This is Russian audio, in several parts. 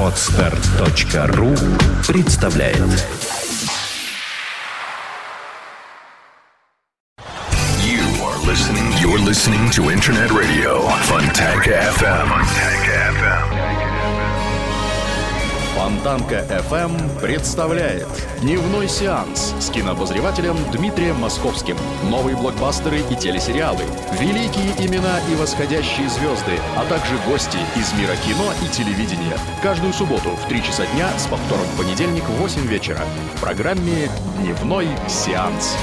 Отстар.ру представляет You are listening. You're listening to Internet Radio Funtank FM. Funtank FM. Фонтанка FM представляет Дневной сеанс с кинообозревателем Дмитрием Московским. Новые блокбастеры и телесериалы, великие имена и восходящие звезды, а также гости из мира кино и телевидения. Каждую субботу в 3 часа дня с повтором в понедельник в 8 вечера в программе Дневной сеанс.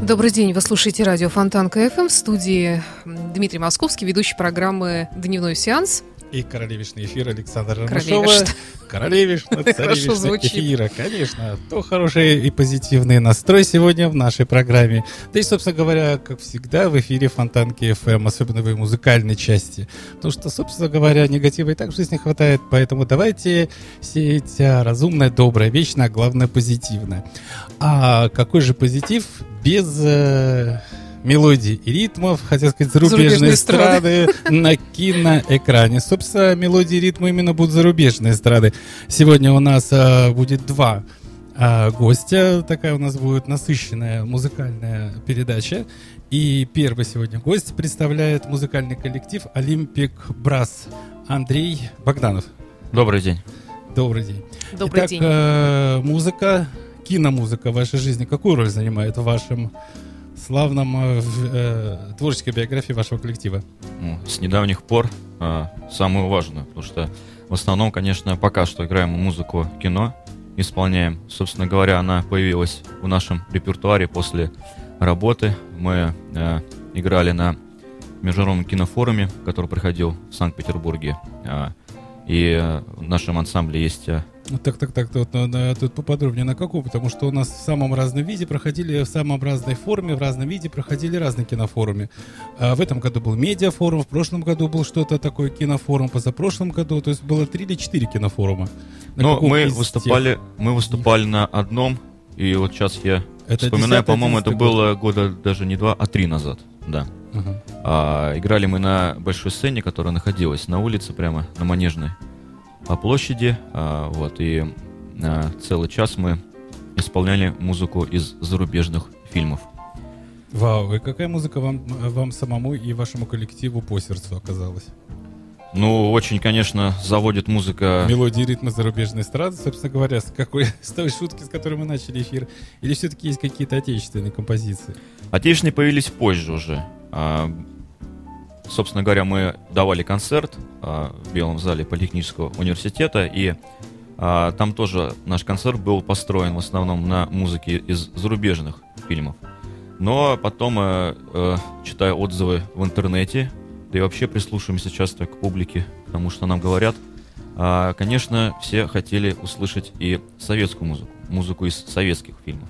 Добрый день, вы слушаете радио Фонтанка ФМ в студии Дмитрий Московский, ведущий программы «Дневной сеанс». И королевишный эфир Александра. Ромашова. Королевишна, царевишна эфира, конечно. То хороший и позитивный настрой сегодня в нашей программе. Да и, собственно говоря, как всегда, в эфире Фонтанки ФМ, особенно в ее музыкальной части. Потому что, собственно говоря, негатива и так в жизни хватает, поэтому давайте сеять а, разумное, доброе, вечное, а главное позитивное. А какой же позитив без э, мелодий и ритмов, хотел сказать, зарубежной Зарубежной эстрады. на киноэкране. Собственно, мелодии и ритмы именно будут зарубежной эстрады. Сегодня у нас а, будет два а, гостя. Такая у нас будет насыщенная музыкальная передача. И первый сегодня гость представляет музыкальный коллектив «Олимпик Брас» Андрей Богданов. Добрый день. Добрый день. Добрый Итак, день. э, музыка, киномузыка в вашей жизни какую роль занимает в вашем славном э, э, творческой биографии вашего коллектива? С недавних пор а, самую важную, потому что в основном, конечно, пока что играем музыку кино, исполняем. Собственно говоря, она появилась в нашем репертуаре после работы. Мы э, играли на международном кинофоруме, который проходил в Санкт-Петербурге. А, и э, в нашем ансамбле есть э, Так, так, так, вот, на- на- тут поподробнее на какую, потому что у нас в самом разном виде проходили, в самом разной форме, в разном виде проходили разные кинофорумы. А в этом году был медиафорум, в прошлом году был что-то такое кинофорум, позапрошлом году, то есть было три или четыре кинофорума. На Ну, каком мы выступали, мы выступали на одном, и вот сейчас я Это вспоминаю, 10-й, по-моему, это 11-й было года даже не два, а три назад, да. Ага. А, играли мы на большой сцене, которая находилась на улице, прямо на Манежной по площади, а, вот, и а, целый час мы исполняли музыку из зарубежных фильмов. Вау, и какая музыка вам, вам самому и вашему коллективу по сердцу оказалась? Ну, очень, конечно, заводит музыка. Мелодии и ритмы зарубежной эстрады, собственно говоря, с какой с той шутки, с которой мы начали эфир, или все-таки есть какие-то отечественные композиции? Отечественные появились позже уже. А, собственно говоря, мы давали концерт а, в Белом зале Политехнического университета, и а, там тоже наш концерт был построен в основном на музыке из зарубежных фильмов. Но потом, э, э, читая отзывы в интернете, да и вообще прислушиваемся часто к публике, потому что нам говорят, а, конечно, все хотели услышать и советскую музыку, музыку из советских фильмов.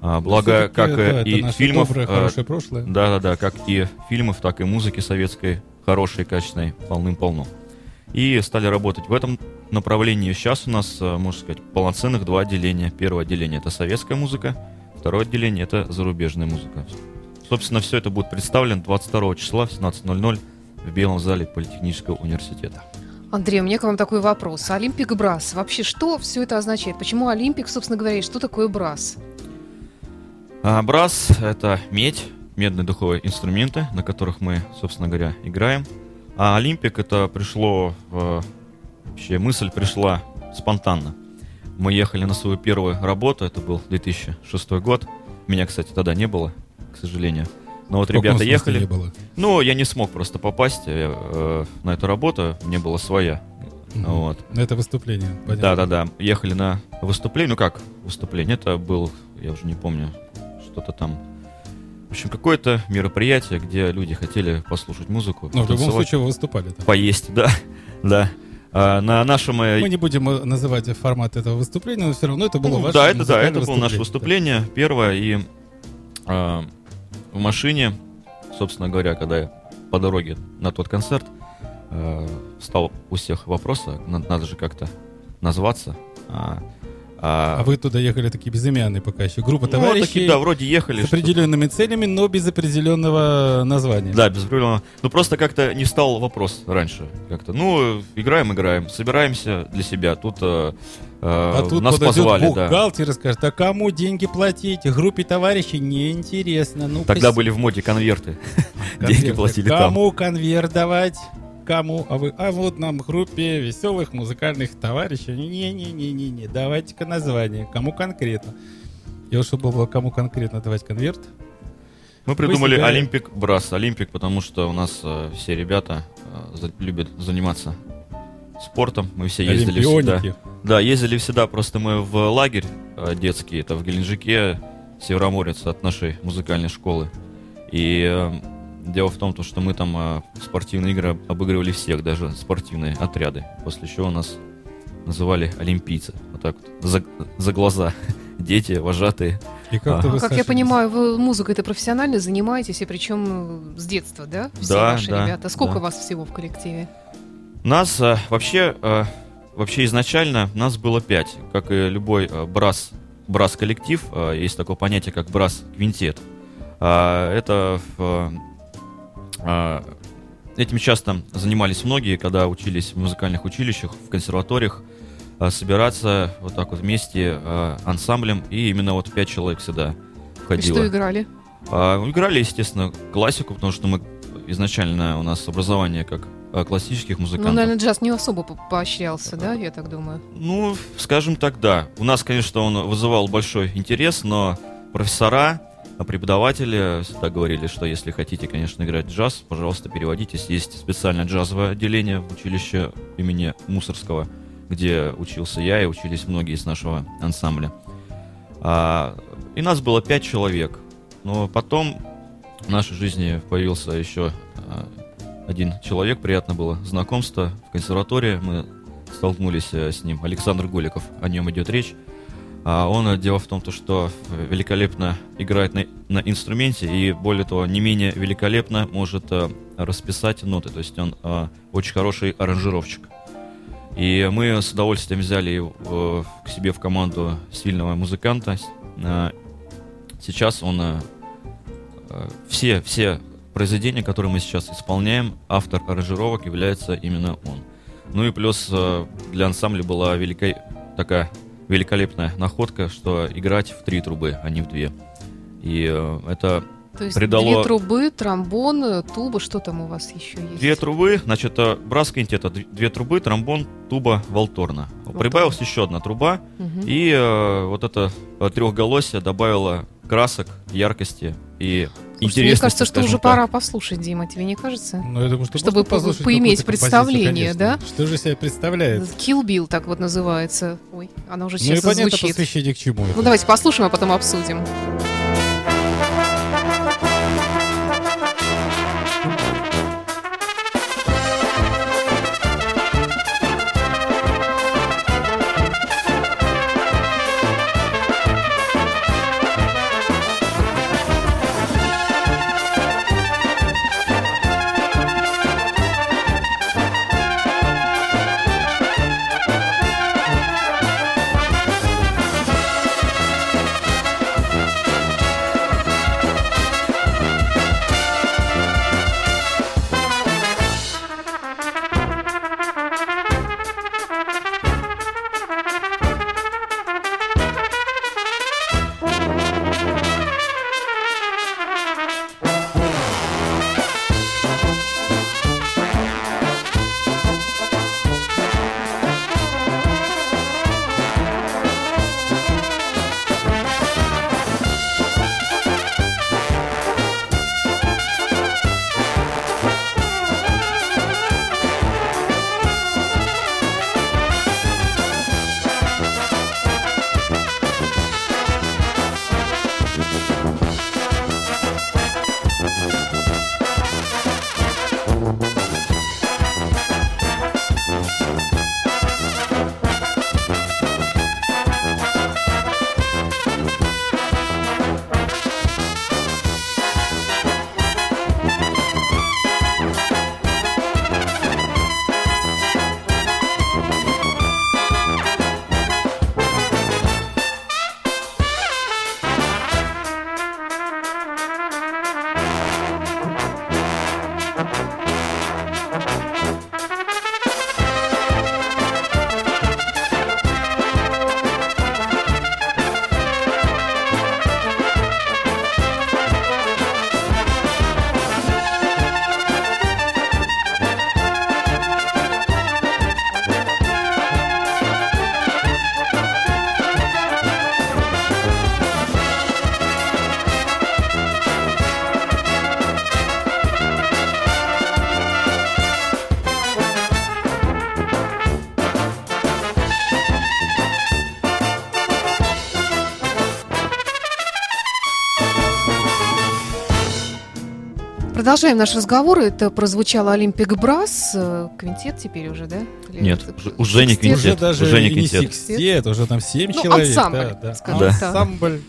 А, благо, как да, это и фильмов, доброе, э, хорошее прошлое. да-да-да, как и фильмов, так и музыки советской, хорошей, качественной, полным-полно. И стали работать в этом направлении. Сейчас у нас, э, можно сказать, полноценных два отделения. Первое отделение — это советская музыка, второе отделение — это зарубежная музыка. Собственно, все это будет представлено 22 числа в 17.00 в Белом зале Политехнического университета. Андрей, у меня к вам такой вопрос. Олимпик Брас. Вообще, что все это означает? Почему Олимпик, собственно говоря, и что такое Брас? А брас — это медь, медные духовые инструменты, на которых мы, собственно говоря, играем. А Олимпик — это пришло... в- Вообще мысль пришла спонтанно. Мы ехали на свою первую работу, это был 2006 год. Меня, кстати, тогда не было, к сожалению. Но вот В каком ребята ехали. не было? Ну, я не смог просто попасть э, э, на эту работу, мне была своя. Мгм. Вот. Это выступление. понятно. Да-да-да, ехали на выступление, ну как выступление, это был, я уже не помню, что-то там. В общем, какое-то мероприятие, где люди хотели послушать музыку, Но в любом случае вы выступали. там. поесть, да, да. А, на нашем... э, Мы не будем э, называть формат этого выступления, но все равно это было ну, ваше да, это да, это было наше выступление. выступление первое, и а, в машине, собственно говоря, когда я по дороге на тот концерт, а, стал у всех вопрос, надо, надо же как-то назваться. А, А вы туда ехали такие безымянные пока еще. Группа ну, товарищей такие, да, вроде ехали. с определенными целями, но без определенного названия. Да, без определенного. Ну просто как-то не стал вопрос раньше. Как-то, ну, играем, играем, собираемся для себя. Тут э, А э, тут нас позвали, да. бухгалтер и скажет, а кому деньги платить? Группе товарищей неинтересно. Ну, Тогда были в моде конверты. Деньги платили там. Кому конверт давать? Кому? А вы, а вот нам группе веселых музыкальных товарищей. Не-не-не-не-не, давайте-ка название. Кому конкретно? Вот чтобы было кому конкретно давать конверт, Мы придумали себя- Олимпик Брас. Олимпик, потому что у нас э, все ребята э, за- любят заниматься спортом. Мы все ездили всегда. Да, ездили всегда. Просто мы в лагерь э, детский, это в Геленджике, Североморец от нашей музыкальной школы. И э, дело в том, то, что мы там э, в спортивные игры обыгрывали всех, даже спортивные отряды. После чего нас называли олимпийцы. Вот так вот. За, за глаза. Дети, вожатые. И как-то А. вы, Как я понимаю, вы музыкой-то профессионально занимаетесь, и причем с детства, да? Все Да, ваши да, ребята. Сколько да. вас всего в коллективе? Нас э, вообще, э, вообще изначально нас было пять. Как и любой э, брас, брас коллектив, э, есть такое понятие, как брас квинтет. А, это в, э, этим часто занимались многие, когда учились в музыкальных училищах, в консерваториях, э, собираться вот так вот вместе э, ансамблем, и именно вот пять человек всегда И входило. что играли? А, играли, естественно, классику, потому что мы изначально у нас образование как а, классических Ну, музыкантов. наверное, джаз не особо по- поощрялся, да, я так думаю. Ну, скажем так, да. У нас, конечно, он вызывал большой интерес, но профессора, преподаватели всегда говорили, что если хотите, конечно, играть джаз, пожалуйста, переводитесь. Есть специальное джазовое отделение в училище имени Мусорского, где учился я и учились многие из нашего ансамбля. А, и нас было пять человек. Но потом в нашей жизни появился еще а, один человек, приятно было знакомство в консерватории. Мы столкнулись э, с ним. Александр Голиков, о нем идет речь. А он, э, дело в том, то, что великолепно играет на, на инструменте и, более того, не менее великолепно может э, расписать ноты. То есть он э, очень хороший аранжировщик. И мы с удовольствием взяли к себе в команду сильного музыканта. Сейчас он все, все произведения, которые мы сейчас исполняем, автор аранжировок является именно он. Ну и плюс для ансамбля была велика... такая великолепная находка, что играть в три трубы, а не в две. И э, это То есть Придало- две трубы, тромбон, э, туба, что там у вас еще есть? две трубы, значит, это брас д- две трубы, тромбон, туба, валторна. Прибавилась еще одна труба, Мгм. и э, вот это э, трехголосие добавило красок, яркости и Слушайте, мне кажется, что уже так. пора послушать, Дима, тебе не кажется? Ну, я думаю, что Чтобы послушать поиметь представление, конечно. да? Что же себя представляет? Kill Bill так вот называется. Ой, она уже Ну и сейчас понятно, звучит. посвящение к чему Ну это. давайте послушаем, а потом обсудим. Продолжаем наш разговор. Это прозвучало Олимпик Брас. э, Квинтет теперь уже, да? Или Нет, это- уже- не квинтет. Уже даже уже не и не квинтет. секстет, уже там 7 Ну, человек. ансамбль, да, да. скажем. Ансамбль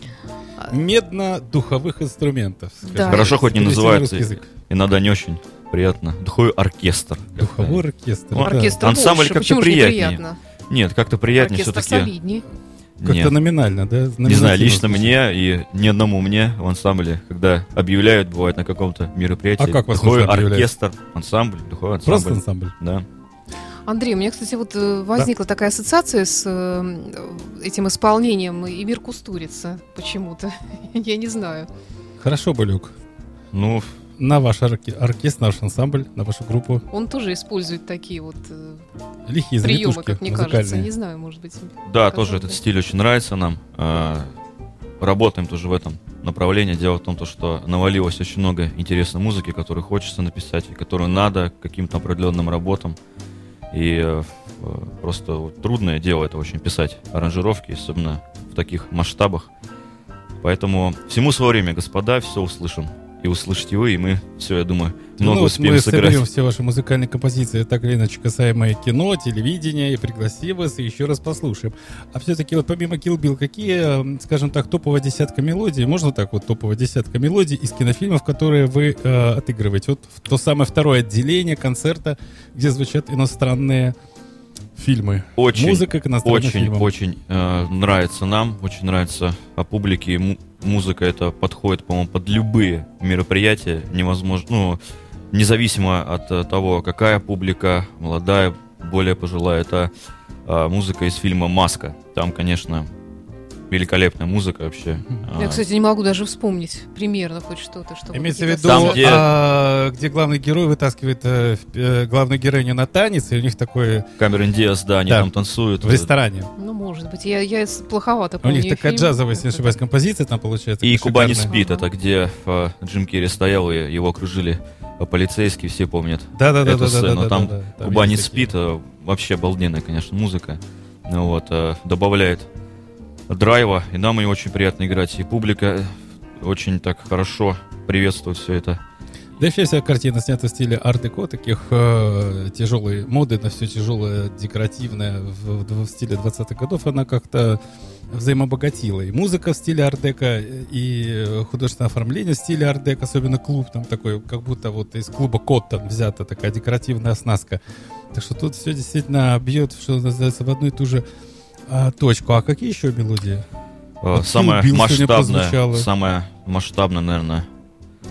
медно-духовых инструментов. скажем Да. Хорошо, хоть не Перевести на называется русский язык. иногда не очень приятно. Духовой оркестр. Духовой оркестр. Ну, да. Оркестр Ансамбль как-то приятнее. неприятно? Нет, как-то приятнее Оркестр все-таки. Как-то номинально, да? Не знаю, лично мне и ни одному мне в ансамбле, когда объявляют, бывает на каком-то мероприятии. А как вас объявлять? оркестр, ансамбль, духовой ансамбль. Просто ансамбль. Да. Андрей, у меня, кстати, вот э, возникла такая ассоциация с э, этим исполнением и Мир Кустурица почему-то. Я не знаю. Хорошо, Балюк. Ну, На ваш орке- оркестр, на ваш ансамбль, на вашу группу. Он тоже использует такие вот э, Лихие приемы, завитушки как мне кажется. музыкальные. Не знаю, может быть. да, тоже этот стиль очень нравится нам. А, Работаем тоже в этом направлении. Дело в том, то, что навалилось очень много интересной музыки, которую хочется написать, и которую надо к каким-то определенным работам. И э, э, просто вот трудное дело это очень писать аранжировки, особенно в таких масштабах. Поэтому всему свое время, господа, все услышим. И услышите вы, и мы все, я думаю, много ну, успеем мы сыграть. соберем все ваши музыкальные композиции, так или иначе касаемые кино, телевидения, и пригласим вас, и еще раз послушаем. А все-таки вот помимо Kill Bill, какие, скажем так, топовая десятка мелодий, можно так вот, топовая десятка мелодий из кинофильмов, которые вы э, отыгрываете? Вот то самое второе отделение концерта, где звучат иностранные фильмы. Очень, Музыка к очень, фильмам. очень э, нравится нам, очень нравится а публике. Му- музыка это подходит, по-моему, под любые мероприятия. Невозможно, ну, независимо от э, того, какая публика, молодая, более пожилая. Это э, музыка из фильма «Маска». Там, конечно, великолепная музыка вообще. Я, А, кстати, не могу даже вспомнить примерно хоть что-то. Чтобы Имеется в виду, Там, где- а, где главный герой вытаскивает э, э, главную героиню на танец, и у них такой Камерон Диас, да, они Да. там танцуют. в ресторане. Ну, может быть. Я, я плоховато У помню них такая фильм. джазовая, если не ошибаюсь, композиция там получается. И такая Куба не шикарная. спит, это где э, Джим Керри стоял, и его окружили полицейские, все помнят. Да, да, да, эту да, да, сцену. да, Там да, да. Куба не есть такие. спит, э, вообще обалденная, конечно, музыка. Ну вот, э, добавляет драйва, и нам ее очень приятно играть. И публика э, очень так хорошо приветствует все это. Да и вообще вся картина снята в стиле ар-деко, таких э, тяжелой моды на все тяжелое, декоративное в, в- в стиле 20-х годов, она как-то взаимобогатила. И музыка в стиле ар-дека, и художественное оформление в стиле ар-дека, особенно клуб там такой, как будто вот из клуба Коттон взята такая декоративная оснастка. Так что тут все действительно бьет, что называется, в одну и ту же а, точку. А какие еще мелодии? Э, Вот самое масштабное, самое масштабное, наверное,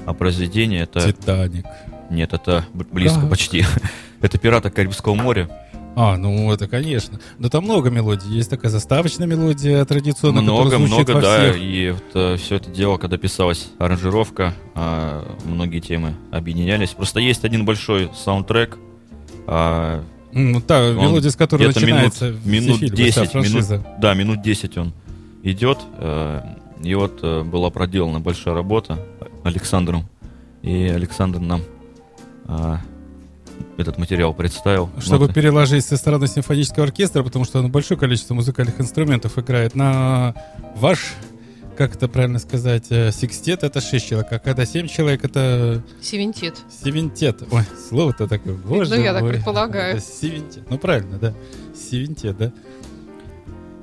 а, произведение это... Титаник. Нет, это близко Как? почти. это «Пираты Карибского моря». А, ну это конечно. Но там много мелодий. Есть такая заставочная мелодия традиционная, Много, много, во да. всех. И вот, все это дело, когда писалась аранжировка, а, многие темы объединялись. Просто есть один большой саундтрек. а, Ну, та Он мелодия, с которой начинается минут, минут фильмы, 10, вся минут, да, минут 10 он идет. э, И вот э, была проделана большая работа Александром. И Александр нам а, этот материал представил. Чтобы Ноты. переложить со стороны симфонического оркестра, потому что он большое количество музыкальных инструментов играет на ваш, как это правильно сказать, э, секстет это 6 человек, а когда 7 человек это Севентет. севентет. Ой, слово-то такое, боже Ну, я так предполагаю. Севентет. Ну, правильно, да. Севентет, да.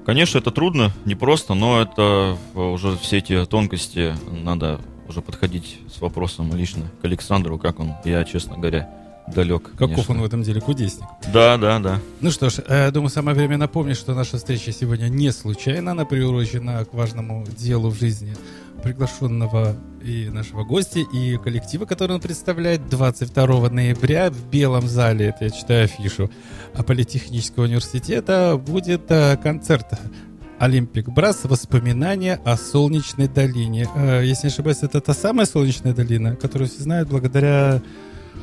Конечно, это трудно, непросто, но это уже все эти тонкости надо уже подходить с вопросом лично к Александру, как он, я, честно говоря, далек. Каков конечно. он в этом деле кудесник. Да, да, да. Ну что ж, э, думаю, самое время напомнить, что наша встреча сегодня не случайна, она приурочена к важному делу в жизни приглашенного и нашего гостя, и коллектива, который он представляет 22 ноября в Белом зале, это я читаю афишу, а Политехнического университета будет э, концерт Олимпик Брас «Воспоминания о Солнечной долине». Э, Если не ошибаюсь, это та самая Солнечная долина, которую все знают благодаря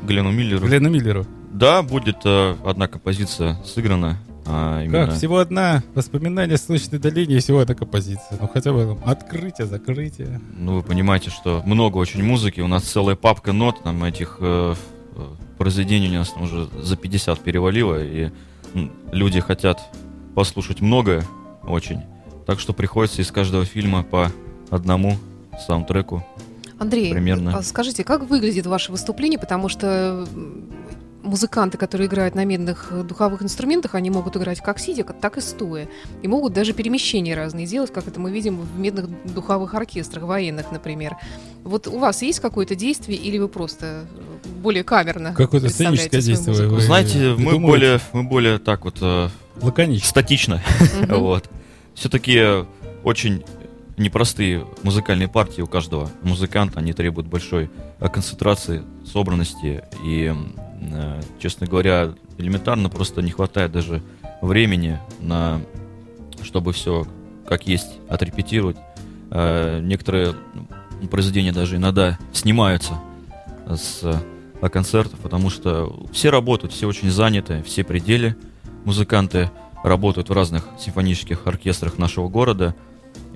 Глену Миллеру. Глену Миллеру. Да, будет э, одна композиция сыграна. а, именно- Как? Всего одна воспоминание о Солнечной долине и всего одна композиция. Ну, хотя бы там, открытие, закрытие. Ну, вы понимаете, что много очень музыки. У нас целая папка нот, там этих э, произведений у нас там уже за 50 перевалило, и люди хотят послушать многое очень. Так что приходится из каждого фильма по одному саундтреку. Андрей, примерно. а скажите, как выглядит ваше выступление? Потому что музыканты, которые играют на медных духовых инструментах, они могут играть как сидя, как- так и стоя. И могут даже перемещения разные делать, как это мы видим в медных духовых оркестрах, военных, например. Вот у вас есть какое-то действие или вы просто э, более камерно Какое-то сценическое действие музыку? вы- Знаете, мы придумываете? более, мы более так вот э, Лаконично. статично. Вот. Все-таки очень непростые музыкальные партии у каждого музыканта. Они требуют большой э, концентрации, собранности. И, э, честно говоря, элементарно просто не хватает даже времени на чтобы все как есть отрепетировать. Э, Некоторые произведения даже иногда снимаются с концертов, потому что все работают, все очень заняты, все пределы музыканты работают в разных симфонических оркестрах нашего города.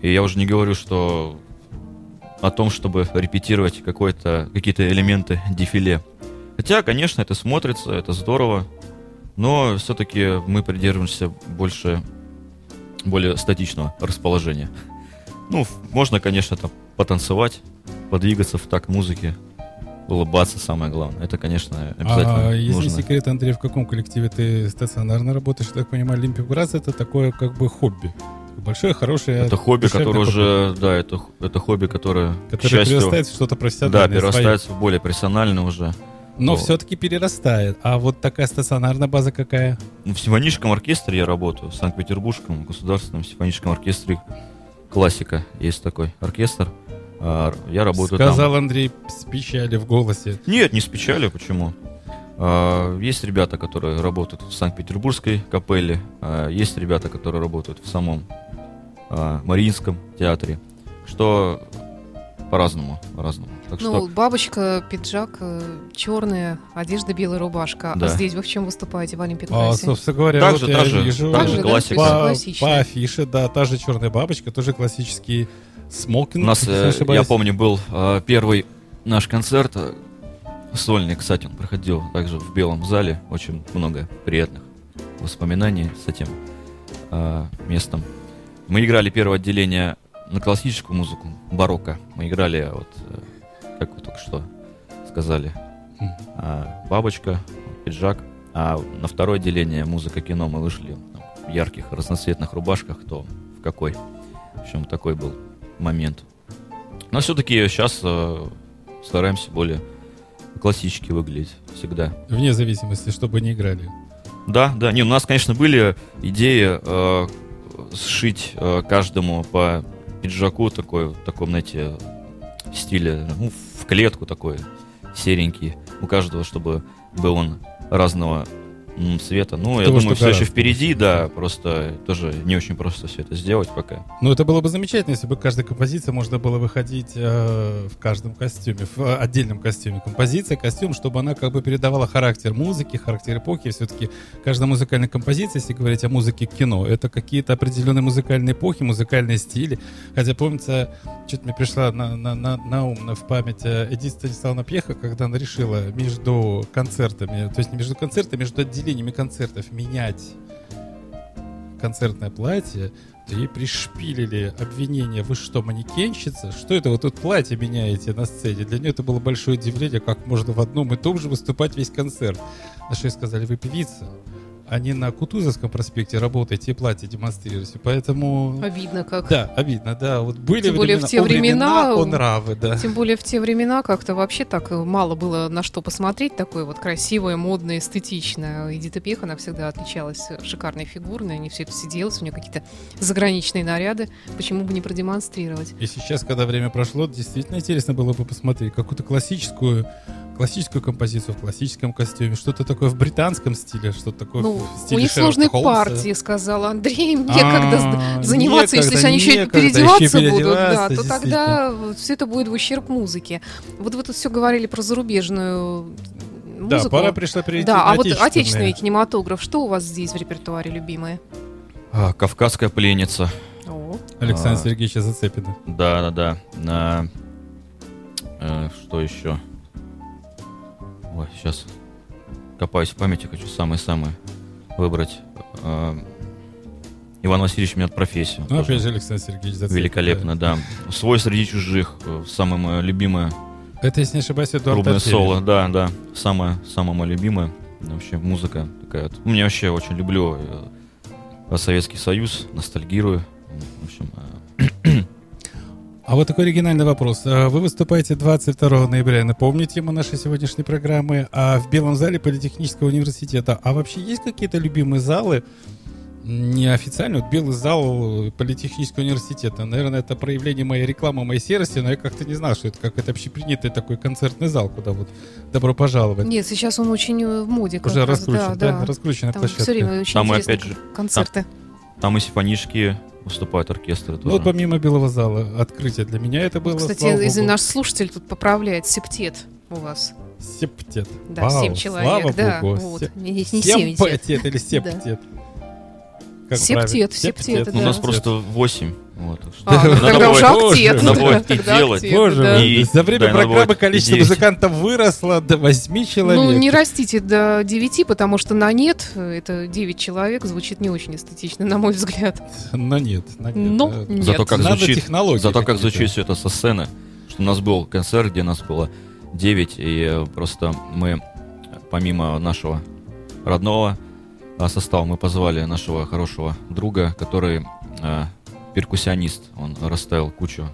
И я уже не говорю, что о том, чтобы репетировать какие-то элементы дефиле. Хотя, конечно, это смотрится, это здорово, но все-таки мы придерживаемся больше, более статичного расположения. Ну, можно, конечно, там потанцевать, подвигаться в такт музыки, улыбаться самое главное. Это, конечно, обязательно А если нужно. секрет, Андрей, в каком коллективе ты стационарно работаешь? Я так понимаю, Брас это такое как бы хобби. Большое, хорошее. Это хобби, которое хобби, уже, да, это, это хобби, которое, к Которое счастью, перерастает в что-то да, профессиональное. перерастает в более профессиональное уже. свое. Но Вот. все-таки перерастает. А вот такая стационарная база какая? Ну, В симфоническом оркестре я работаю, в Санкт-Петербургском государственном симфоническом оркестре «Классика». Есть такой оркестр. А, Я работаю Сказал там. Андрей с печалью в голосе. Нет, не с печалью, почему? А, Есть ребята, которые работают в Санкт-Петербургской капелле, а, есть ребята, которые работают в самом а, Мариинском театре, что по-разному, по-разному. Так Ну, что бабочка, пиджак, черная, одежда белая рубашка. Да. А здесь вы в чем выступаете в Олимпик А, собственно говоря, Так вот же, я та же, вижу та же классика. По, по афише, да, та же черная бабочка, тоже классический смокинг. У нас, э, я помню, был э, первый наш концерт э, сольный, кстати, он проходил также в Белом зале. Очень много приятных воспоминаний с этим э, местом. Мы играли первое отделение на классическую музыку, барокко. Мы играли, вот, э, как вы только что сказали, Мгм. а, бабочка, пиджак. А на второе отделение музыка кино мы вышли в ярких разноцветных рубашках, то в какой. В общем, такой был момент. Но все-таки сейчас стараемся более классически выглядеть всегда. Вне зависимости, чтобы не играли. Да, да. Не, у нас, конечно, были идеи э, сшить э, каждому по пиджаку такой, в таком, знаете, стиле, ну, в клетку такой, серенький. У каждого, чтобы был он разного м, цвета. Ну, я Того, думаю, все еще гораздо. впереди, да, просто тоже не очень просто все это сделать пока. Ну, это было бы замечательно, если бы каждая композиция можно было выходить э, в каждом костюме, в э, отдельном костюме. Композиция, костюм, чтобы она как бы передавала характер музыки, характер эпохи. Все-таки каждая музыкальная композиция, если говорить о музыке кино, это какие-то определенные музыкальные эпохи, музыкальные стили. Хотя, помнится, что-то мне пришла на, на, на, на ум, в память э, Эдит Станиславовна Пьеха, когда она решила между концертами, то есть не между концертами, между отделениями концертов менять концертное платье, то ей пришпилили обвинение, вы что, манекенщица? Что это вы тут платье меняете на сцене? Для нее это было большое удивление, как можно в одном и том же выступать весь концерт. На что ей сказали, вы певица, а не на Кутузовском проспекте работаете и платье демонстрируете. Поэтому... Обидно как. Да, обидно, да. Вот были Тем более в те времена, о нравы, да. Тем более в те времена как-то вообще так мало было на что посмотреть, такое вот красивое, модное, эстетичное. Эдита Пьех, она всегда отличалась шикарной фигурной, они все это сиделось, у нее какие-то заграничные наряды, почему бы не продемонстрировать? И сейчас, когда время прошло, действительно интересно было бы посмотреть какую-то классическую, классическую композицию в классическом костюме, что-то такое в британском стиле, что-то такое Ну, в у стиле них Шерлока сложные Холмса. партии, сказал Андрей, некогда А, заниматься, если некогда, они еще переодеваться еще и будут, да, переодеваться, то тогда все это будет в ущерб музыке. Вот вы тут все говорили про зарубежную Да, музыку. пора пришла перейти Да, а вот отечественные. отечественный кинематограф, что у вас здесь в репертуаре любимое? А, Кавказская пленница. О, Александра А. Сергеевича Зацепина. Да, да, да. На... э, что еще? Ой, сейчас копаюсь в памяти, хочу самые-самые выбрать. Э, Иван Васильевич меняет профессию. Ну, опять же, Александр Сергеевич зацепил, Великолепно, да. Свой среди чужих, э, самое мое любимое. Это, если не ошибаюсь, Эдуард трубное соло, да, да. Самое, самое мое любимое. Вообще музыка такая. вот. Ну, Я вообще очень люблю э, Советский Союз, ностальгирую. В общем, э, А вот такой оригинальный вопрос. А Вы выступаете 22 ноября, напомню тему нашей сегодняшней программы, а в Белом зале Политехнического университета. А вообще есть какие-то любимые залы, неофициально, вот Белый зал Политехнического университета. Наверное, это проявление моей рекламы, моей серости, но я как-то не знал, что это как это общепринятый такой концертный зал, куда вот добро пожаловать. Нет, сейчас он очень э, в моде. Уже раз, раскручен, да, да. раскрученная Там площадка. все время очень Там и интересные опять же- концерты. там и симфонические выступают оркестры Ну, тоже. вот помимо Белого зала, открытие для меня это было, Кстати, слава из- богу, наш слушатель тут поправляет септет у вас. септет. Да, Вау, семь человек, слава да. богу. Вот. Не, не семь. Семптет или септет? Как Септет, септет, Ну, У да. нас просто 8. Вот, А, ну, Надо тогда уже актет. надо будет да, и делать. актет, Боже да. И- за время да, программы количество музыкантов выросло до 8 человек. Ну, не растите до 9, потому что на нет, это 9 человек, звучит не очень эстетично, на мой взгляд. Но нет. но нет. Но Э, нет. Зато как Надо звучит, технологии зато как звучит все это со сцены. Что у нас был концерт, где нас было 9, и просто мы, помимо нашего родного состава, мы позвали нашего хорошего друга, который э, перкуссионист. Он расставил кучу,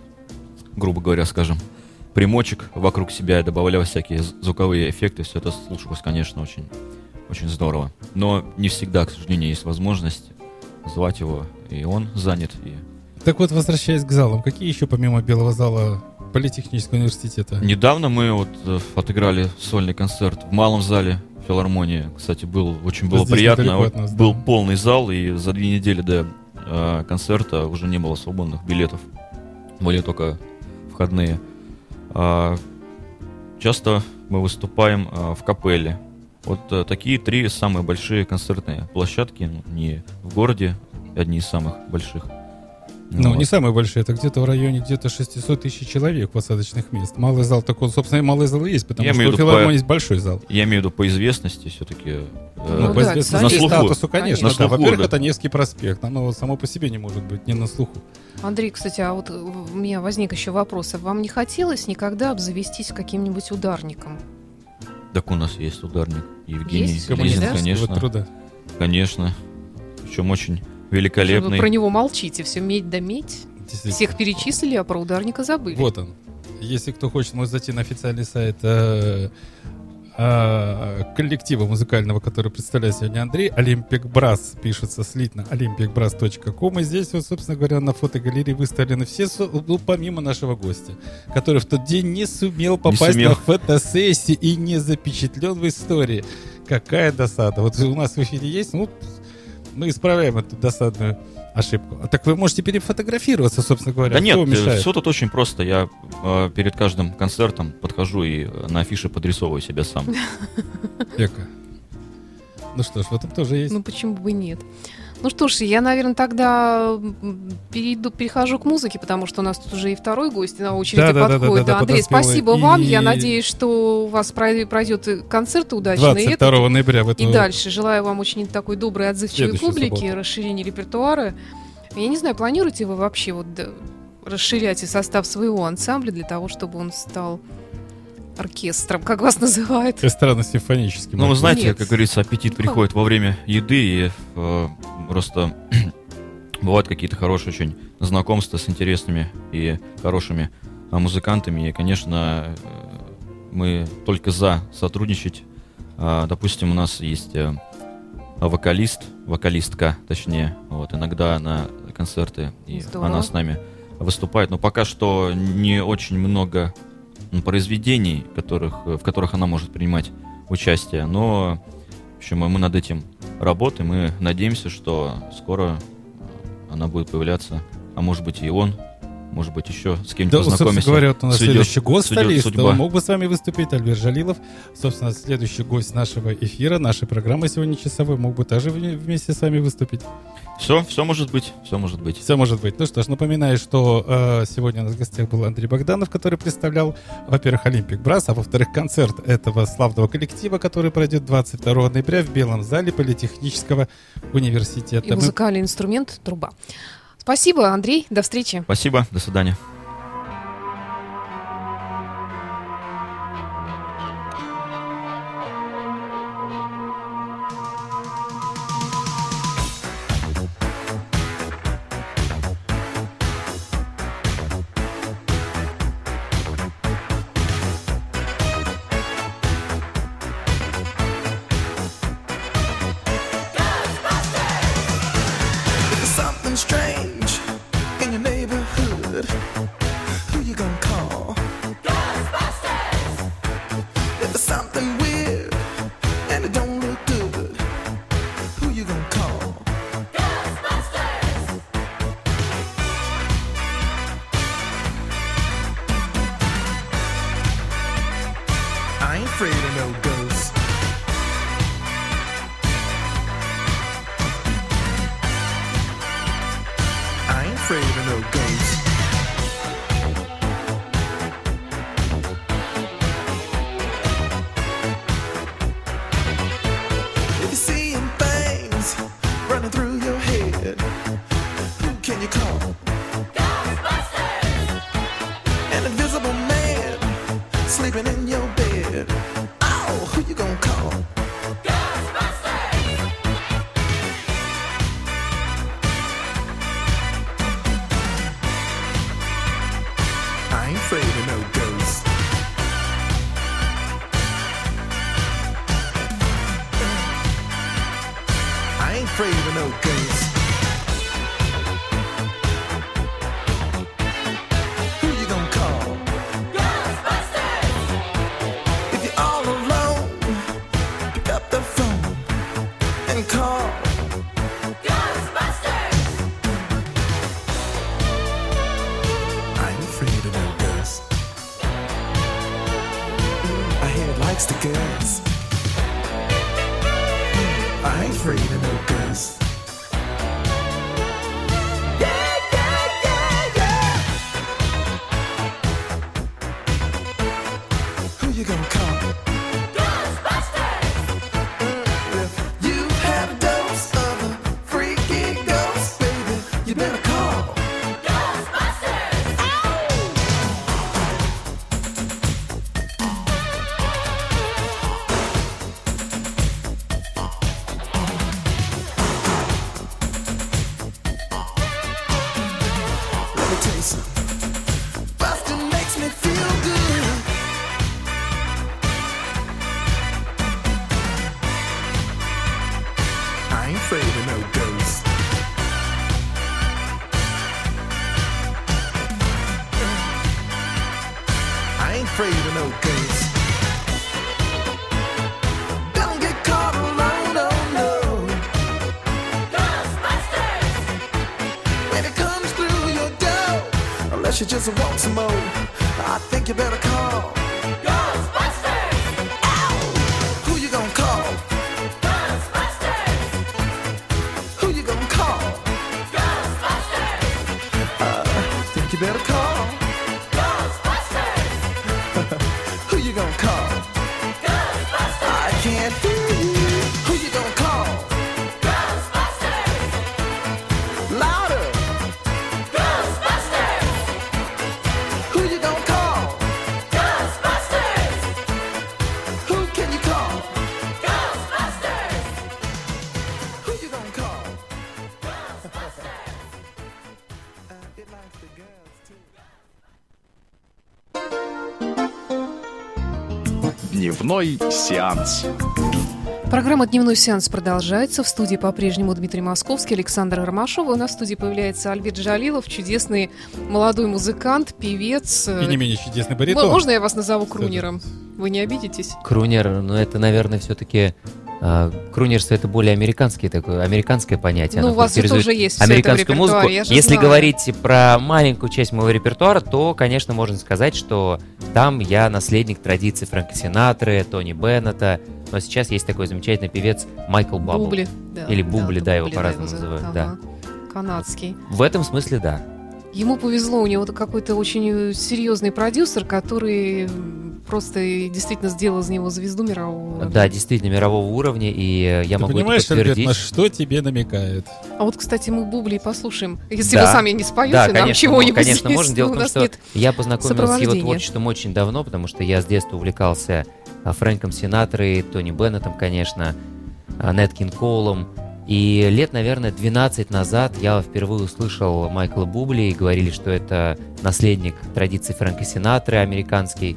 грубо говоря, скажем, примочек вокруг себя и добавлял всякие звуковые эффекты. Все это слушалось, конечно, очень, очень здорово. Но не всегда, к сожалению, есть возможность звать его, и он занят, и Так вот, возвращаясь к залам, какие еще помимо Белого зала Политехнического университета? Недавно мы вот э, отыграли сольный концерт в малом зале филармонии. Кстати, был очень было Здесь приятно. Вот нас, да. был полный зал, и за две недели до э, концерта уже не было свободных билетов. Были только входные. А, часто мы выступаем а, в капелле. Вот э, такие три самые большие концертные площадки ну, не в городе, одни из самых больших. Ну, Вот. не самые большие, это где-то в районе где-то 600 тысяч человек посадочных мест. Малый зал, так он, собственно, и малый зал и есть, потому Я что у филармонии по- есть большой зал. Я имею в виду по известности все-таки. Ну, Ну по да, известности на слуху. статусу, конечно. На да. слуху, Во-первых, да. это Невский проспект. Оно само по себе не может быть, не на слуху. Андрей, кстати, а вот э, у меня возник еще вопрос. А вам не хотелось никогда обзавестись каким-нибудь ударником? Так у нас есть ударник. Евгений Есть? Лизин, Да? конечно. Труда. Конечно. Причем очень Что Вы великолепный. про него молчите, все медь да медь. Всех перечислили, а про ударника забыли. Вот он. Если кто хочет, может зайти на официальный сайт э, э, коллектива музыкального, который представляет сегодня Андрей. Olympic Brass пишется слитно olympicbrass.com. И здесь, вот, собственно говоря, на фотогалерее выставлены все, ну, помимо нашего гостя, который в тот день не сумел попасть сумел. на фотосессию и не запечатлен в истории. Какая досада. Вот у нас в эфире есть, ну, мы исправляем эту досадную ошибку. А так вы можете перефотографироваться, собственно говоря. Да Кто нет, мешает? все тут очень просто. Я э, перед каждым концертом подхожу и э, на афише подрисовываю себя сам. Эко. Ну что ж, в этом тоже есть. Ну почему бы нет? Ну что ж, я, наверное, тогда перейду, перехожу к музыке, потому что у нас тут уже и второй гость на очереди Да-да-да-да-да, подходит. Да, Андрей, подоспела. спасибо вам. Я И- надеюсь, что у вас прой- пройдет и концерт удачно. и этот, 22 ноября в эту... И дальше. Желаю вам очень такой доброй, отзывчивой Следующую публики, субботу. расширения репертуара. Я не знаю, планируете вы вообще вот да, расширять и состав своего ансамбля для того, чтобы он стал оркестром, как вас называют? Эстрадно-симфонический. Ну, вы знаете, Нет. как говорится, аппетит приходит во время еды, и э, просто бывают какие-то хорошие очень знакомства с интересными и хорошими а, музыкантами. И, конечно, э, мы только за сотрудничать. А, допустим, у нас есть э, вокалист, вокалистка, точнее, вот, иногда на концерты, и Здорово. она с нами выступает. Но пока что не очень много произведений, которых, э, в которых она может принимать участие. Но, в общем, мы над этим работаем. Мы надеемся, что скоро э, она будет появляться, а может быть и он, может быть, еще с кем-нибудь Да, собственно познакомимся. говоря, вот у нас Сведет- следующий гость. Он мог бы с вами выступить, Альберт Жалилов. Собственно, следующий гость нашего эфира, нашей программы сегодня часовой, мог бы вне- вместе с вами выступить. Все, все может быть, все может быть. Все может быть. Ну что ж, напоминаю, что э, сегодня у нас в гостях был Андрей Богданов, который представлял, во-первых, Олимпик Брас, а во-вторых, концерт этого славного коллектива, который пройдет 22 ноября в Белом зале Политехнического университета. И Мы- музыкальный инструмент труба. Спасибо, Андрей. До встречи. Спасибо, до свидания. Дневной сеанс. Программа «Дневной сеанс» продолжается. В студии по-прежнему Дмитрий Московский, Александр Ромашов. У нас в студии появляется Альберт Жалилов, чудесный молодой музыкант, певец. И не менее чудесный баритон. Можно я вас назову крунером? Вы не обидитесь? Крунер, ну это, наверное, все-таки крунерство это более американское такое, американское понятие. Ну, у вас это уже есть американскую музыку. Если знаю. говорить про маленькую часть моего репертуара, то, конечно, можно сказать, что там я наследник традиций Фрэнка Синатры, Тони Беннета. Но сейчас есть такой замечательный певец Майкл Баббл. Бубли. да, Или Бубли, да, его Бубли, по-разному называют, да. Канадский. В этом смысле, да. Ему повезло, у него какой-то очень э, серьезный продюсер, который просто действительно сделал из него звезду мирового уровня. Да, действительно, мирового уровня, и э, я Ты могу понимаешь, это подтвердить. На что тебе намекает? А вот, кстати, мы Бубли послушаем. Если Да. вы сами не споете, Да, нам конечно, чего-нибудь конечно, здесь, можно. Дело в том, что я познакомился с его творчеством очень давно, потому что я с детства увлекался а, Фрэнком Синатрой, Тони Беннетом, конечно, Нет Кинг Коулом. И лет, наверное, 12 назад я впервые услышал Майкла Бубли, и говорили, что это наследник традиций Фрэнка Синатры американский.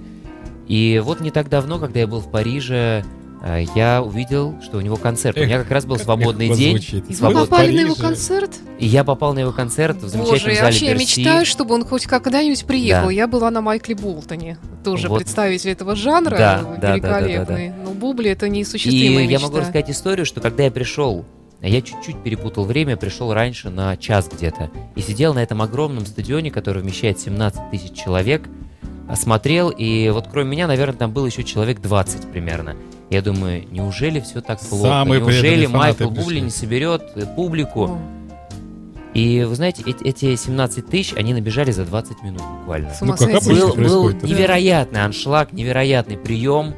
И вот не так давно, когда я был в Париже, а, я увидел, что у него концерт. У меня как раз был Как свободный день. звучит. И вы попали на его концерт? И я попал на его концерт в замечательном Боже, я зале вообще я Берси. мечтаю, чтобы он хоть когда-нибудь приехал. Да. Я была на Майкле Болтоне, тоже Вот. представитель этого жанра, Да, да, да, да, великолепный. Но Бубли это И неисуществимая я мечта. могу рассказать историю, что когда я пришел, я чуть-чуть перепутал время, пришел раньше на час где-то, и сидел на этом огромном стадионе, который вмещает 17 тысяч человек, а, смотрел, и вот кроме меня, наверное, там было еще человек 20 примерно. Я думаю, неужели все так плохо? Самые неужели Майкл Бубли не соберет э, публику? И вы знаете, эти, эти 17 тысяч, они набежали за 20 минут буквально. Ну, как был, был происходит, да. невероятный аншлаг, невероятный прием.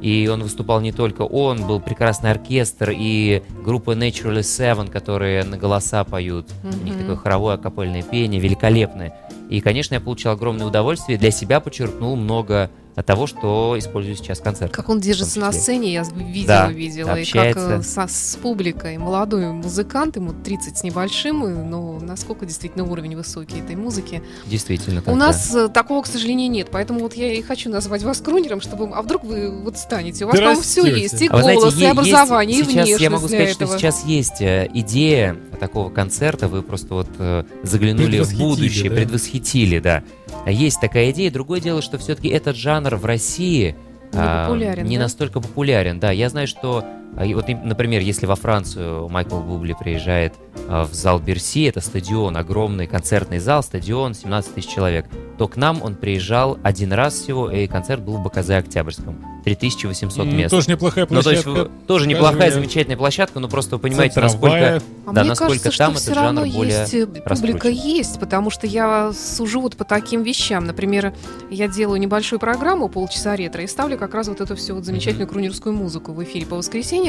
И он выступал не только он, был прекрасный оркестр и группа Naturally Seven, которые на голоса поют. У них такое хоровое акапельное пение, великолепное. И, конечно, я получил огромное удовольствие. Для себя подчеркнул много того, что использую сейчас в концертах. Как он держится на сцене, я видела, Да, видела. И общается. как э, со- с публикой. Молодой музыкант, ему 30 с небольшим, и, но насколько действительно уровень высокий этой музыки. Действительно. так, У да. нас э, такого, к сожалению, нет. Поэтому вот я и хочу назвать вас крунером, чтобы... А вдруг вы вот станете? У вас, Да по-моему, все есть. И А знаете, голос, и е- есть образование, и сейчас, внешность Я могу сказать, этого. что сейчас есть э, идея такого концерта. Вы просто вот э, заглянули в будущее, да? предвосхитили, да. А Есть такая идея. Другое дело, что все-таки этот жанр в России Не а, популярен, не да? настолько популярен. Да, я знаю, что а, и вот, им- например, если во Францию Майкл Бубли приезжает а, в зал Берси, это стадион, огромный концертный зал, стадион, 17 тысяч человек, то к нам он приезжал один раз всего, и концерт был в БКЗ Октябрьском. 3800 М, мест. Тоже неплохая Ну, то есть, площадка. тоже неплохая, я. замечательная площадка, но просто вы понимаете, Центр насколько... А да, мне насколько кажется, там что этот все равно жанр более есть э, публика есть, потому что я сужу вот по таким вещам. Например, я делаю небольшую программу полчаса ретро и ставлю как раз вот эту всю вот замечательную крунерскую музыку в эфире по воскресеньям,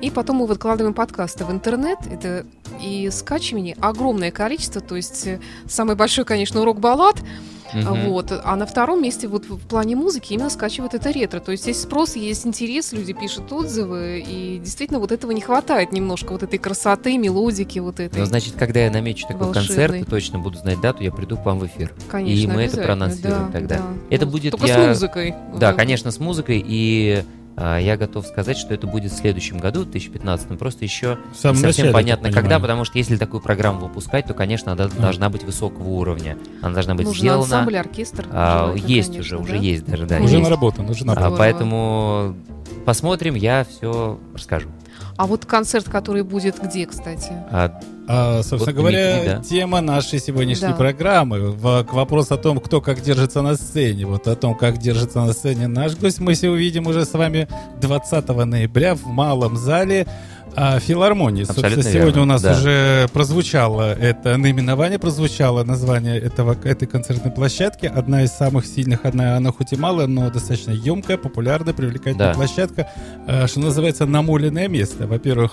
и потом мы выкладываем подкасты в интернет. Это и скачивание огромное количество, то есть э, самый большой, конечно, урок баллад, Мгм. вот. А на втором месте вот в плане музыки именно скачивают это ретро. То есть есть спрос, есть интерес, люди пишут отзывы, и действительно вот этого не хватает немножко, вот этой красоты, мелодики вот этой. Ну, значит, когда я намечу такой Волшебный. концерт и точно буду знать дату, я приду к вам в эфир. Конечно, и мы это проанонсируем да, тогда. да. Это Ну, будет Только я- с музыкой. Да, конечно, с музыкой, и я готов сказать, что это будет в следующем году, в 2015, просто еще В самом не совсем начале, понятно, когда, потому что если такую программу выпускать, то, конечно, она должна быть высокого уровня. Она должна быть Нужен сделана. ансамбль, оркестр. а, желательно, есть конечно, уже, да? уже есть даже, да. Уже есть. наработан, уже А, наработан. Здорово. поэтому посмотрим, я все расскажу. А вот концерт, который будет где, кстати? А, А, собственно Вот говоря, Дмитрий, да. тема нашей сегодняшней Да. программы в, к вопросу о том, кто как держится на сцене. Вот о том, как держится на сцене наш гость, мы все увидим уже с вами 20 ноября в малом зале а, филармонии. Абсолютно Собственно, сегодня верно, у нас да. уже прозвучало это наименование, прозвучало название этого, этой концертной площадки. Одна из самых сильных, одна, она хоть и малая, но достаточно емкая, популярная, привлекательная Да. площадка, а, что называется, намоленное место. Во-первых,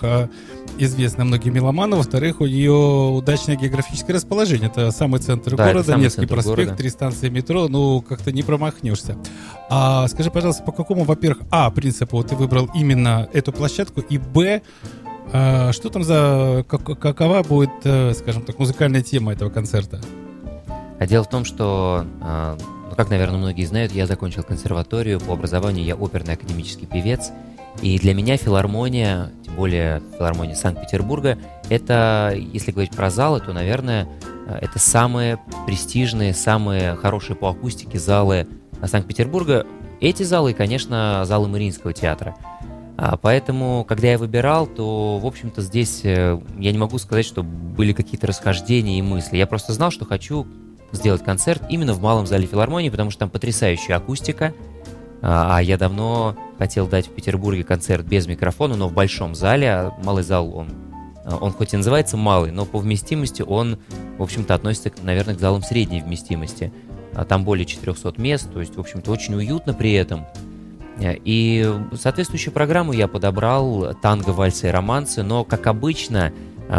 а, известно многим меломанам, во-вторых, у нее удачное географическое расположение. Это самый центр Да, города, самый Невский центр проспект, города. три станции метро, ну, как-то не промахнешься. А скажи, пожалуйста, по какому, во-первых, а, принципу ты выбрал именно эту площадку, и б, а, что там за, как- какова будет, э, скажем так, музыкальная тема этого концерта? А дело в том, что, а, ну, как, наверное, многие знают, я закончил консерваторию, по образованию я оперный академический певец, и для меня филармония, тем более филармония Санкт-Петербурга, это, если говорить про залы, то, наверное, а, это самые престижные, самые хорошие по акустике залы Санкт-Петербурга. Эти залы и, конечно, залы Мариинского театра. А, Поэтому, когда я выбирал, то, в общем-то, здесь э, я не могу сказать, что были какие-то расхождения и мысли. Я просто знал, что хочу сделать концерт именно в малом зале филармонии, потому что там потрясающая акустика. А а я давно хотел дать в Петербурге концерт без микрофона, но в большом зале. А малый зал, он, а, он хоть и называется малый, но по вместимости он, в общем-то, относится, наверное, к залам средней вместимости. Там более 400 мест, то есть, в общем-то, очень уютно при этом. Э, И соответствующую программу я подобрал танго, вальсы и романсы, но, как обычно,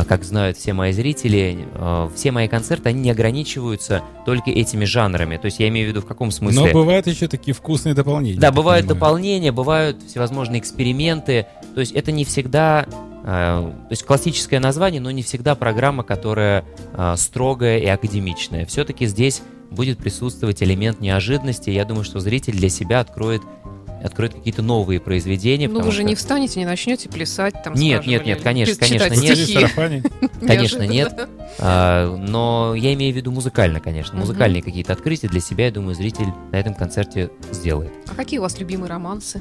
как знают все мои зрители, э, все мои концерты, они не ограничиваются только этими жанрами. То есть я имею в виду в каком смысле? Но бывают еще такие вкусные дополнения. Да, бывают понимаю. дополнения, бывают всевозможные эксперименты. То есть это не всегда, э, то есть классическое название, но не всегда программа, которая э, строгая и академичная. Все-таки здесь будет присутствовать элемент неожиданности. Я думаю, что зритель для себя откроет откроет какие-то новые произведения. Ну, вы же что- не встанете, не начнете плясать там, Нет, скажем, нет, нет, конечно, конечно, нет. стихи. Конечно, Неожиданно. А, но я имею в виду музыкально, конечно. Музыкальные какие-то открытия для себя, я думаю, зритель на этом концерте сделает. А какие у вас любимые романсы?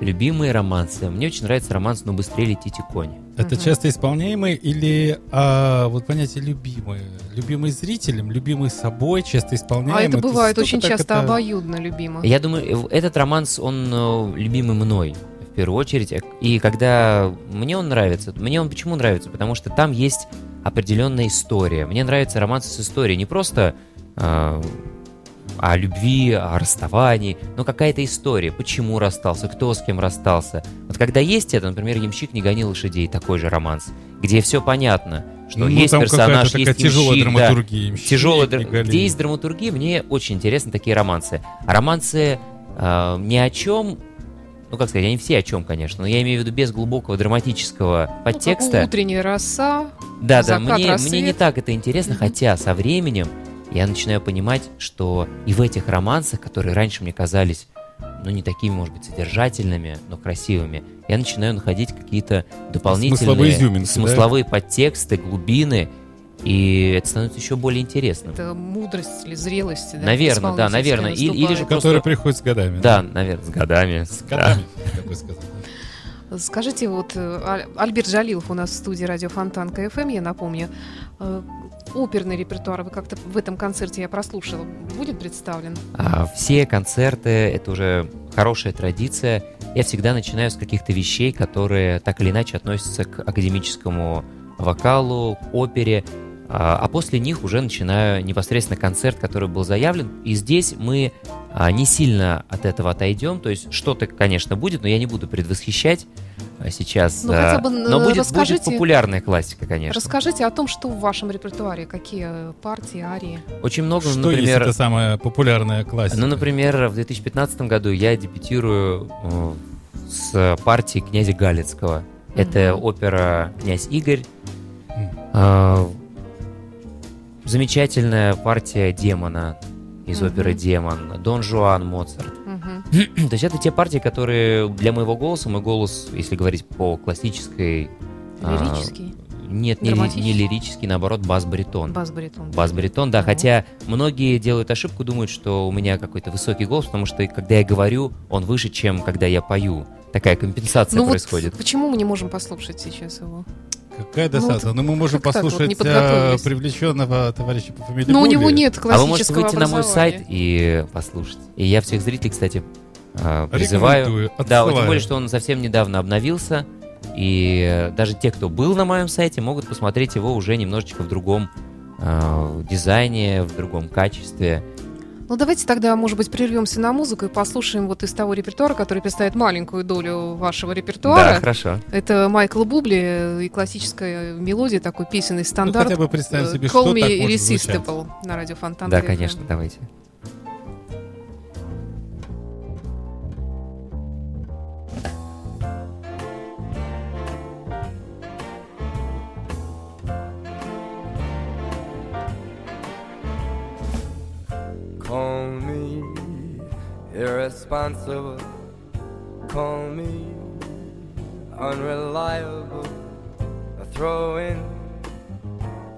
Любимые романсы. Мне очень нравится романс «Но быстрее летите кони». Это Мгм. часто исполняемые или а, вот понятие любимые? Любимый зрителем, любимый собой, часто исполняемый? А это бывает столько очень часто это- обоюдно любимо. Я думаю, э, этот романс, он э, любимый мной в первую очередь. И когда мне он нравится, мне он почему нравится? Потому что там есть определенная история. Мне нравятся романсы с историей. Не просто э, о любви, о расставании, но какая-то история. Почему расстался, кто с кем расстался. Вот когда есть это, например, «Ямщик не гони лошадей», такой же романс, где все понятно, что Ну, есть там персонаж, есть тяжелая ямщик, да, драматургия. ямщик, тяжелая, др- где есть драматургия, мне очень интересны такие романсы. А романсы э, ни о чем, ну как сказать, они все о чем, конечно, но я имею в виду без глубокого драматического Ну, как подтекста. утренняя роса. да, да, мне, рассвет. мне не так это интересно, Мгм. хотя со временем я начинаю понимать, что и в этих романсах, которые раньше мне казались ну, не такими, может быть, содержательными, но красивыми, я начинаю находить какие-то дополнительные Смысловые изюминки, да? смысловые подтексты, глубины, и это становится еще более интересным. Это мудрость или зрелость. да, Наверно, да, исполнительская наверно. Или- или же наступает. просто- приходит с годами. Да, наверное, с годами. С годами, как бы сказать. Скажите, вот э, Аль- Альберт Жалилов у нас в студии радио Фонтан КФМ, я напомню. Оперный репертуар вы как-то в этом концерте я прослушала. Будет представлен? А, Все концерты — это уже хорошая традиция. Я всегда начинаю с каких-то вещей, которые так или иначе относятся к академическому вокалу, к опере, а а после них уже начинаю непосредственно концерт, который был заявлен. И здесь мы а, не сильно от этого отойдем. То есть что-то, конечно, будет, но я не буду предвосхищать а, сейчас. Ну, хотя бы, но э, будет, будет популярная классика, конечно. Расскажите о том, что в вашем репертуаре, какие партии, арии. Очень много, Что например... есть это самая популярная классика? Ну, например, в 2015 году я дебютирую э, с партией князя Галицкого. Это Мгм. опера «Князь Игорь». Мгм. Замечательная партия «Демона» из Мгм. оперы «Демон», «Дон Жуан» Моцарт. Мгм. То есть это те партии, которые для моего голоса, мой голос, если говорить по классической... а, Лирический, Нет, не, ли- не лирический, наоборот, бас-баритон. бас-баритон. Бас-баритон, да, Ага. хотя многие делают ошибку, думают, что у меня какой-то высокий голос, потому что когда я говорю, он выше, чем когда я пою. Такая компенсация Ну вот происходит. почему мы не можем послушать сейчас его? Какая Ну, досада. Ну, мы можем вот, послушать не а, привлеченного товарища по фамилии Но у него нет А вы можете классического выйти на мой сайт и послушать. И я всех зрителей, кстати, а, призываю. Да, вот тем более, что он совсем недавно обновился. И э, даже те, кто был на моем сайте, могут посмотреть его уже немножечко в другом а, дизайне, в другом качестве. Ну давайте тогда, может быть, прервемся на музыку и послушаем вот из того репертуара, который представляет маленькую долю вашего Да, репертуара. хорошо. Это Майкл Бубли э, и классическая мелодия, такой песенный Ну, стандарт. хотя бы представим э, себе, Call что Me так может звучать. На радио Фонтан. Да, конечно, давайте. Irresponsible. Call me unreliable. A throw in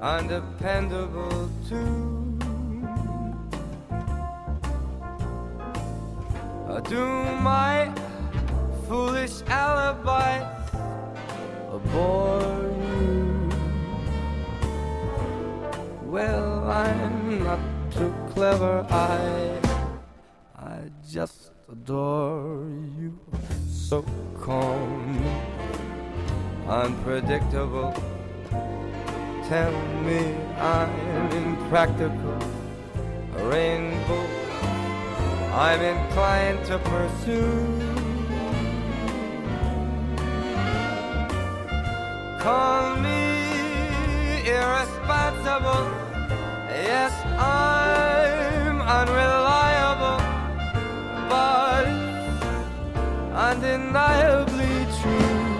undependable too. I do my foolish alibis bore you. Well, I'm not too clever. I, adore you. So calm, unpredictable. Tell me I'm impractical. A rainbow I'm inclined to pursue. Call me irresponsible. Yes, I'm unreliable, but undeniably true.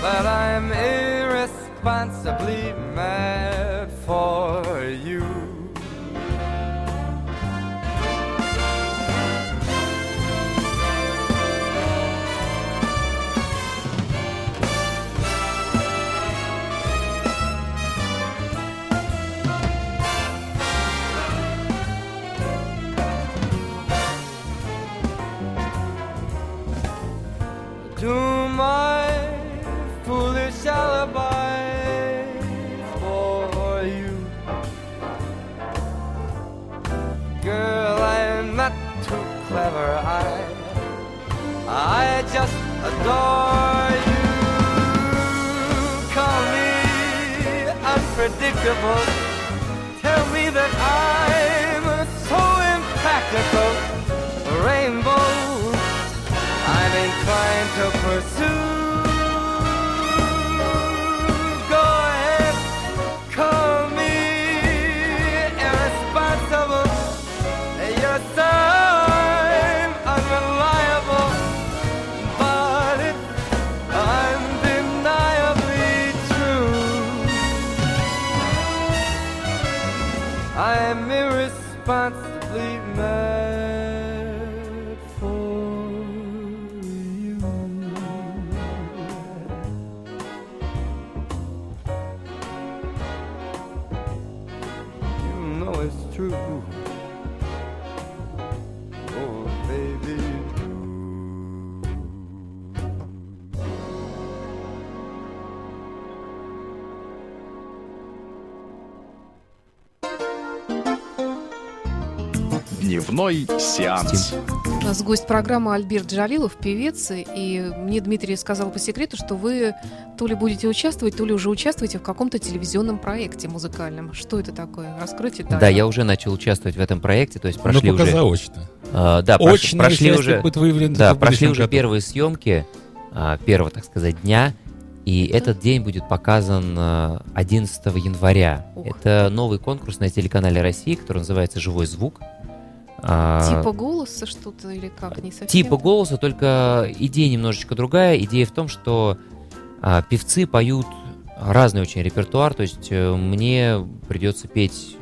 But I'm irresponsibly mad for you. Unpredictable. Tell me that I'm Дневной сеанс. У нас гость программы Альберт Джалилов, певец, и мне Дмитрий сказал по секрету, что вы то ли будете участвовать, то ли уже участвуете в каком-то телевизионном проекте музыкальном. Что это такое? Раскройте тайну. Да, я уже начал участвовать в этом проекте, то есть Ну, прошли пока уже... заочно. А, да, прош- Очный прошли уже... будет выявлен Да, прошли уже году. первые съемки а, первого, так сказать, дня. И этот день будет показан а, 11 января. Ух. Это новый конкурс на телеканале России, который называется «Живой звук». А, Типа голоса что-то или как? Не совсем. типа голоса, только идея немножечко другая. Идея в том, что а, певцы поют разный очень репертуар. То есть э, мне придется петь,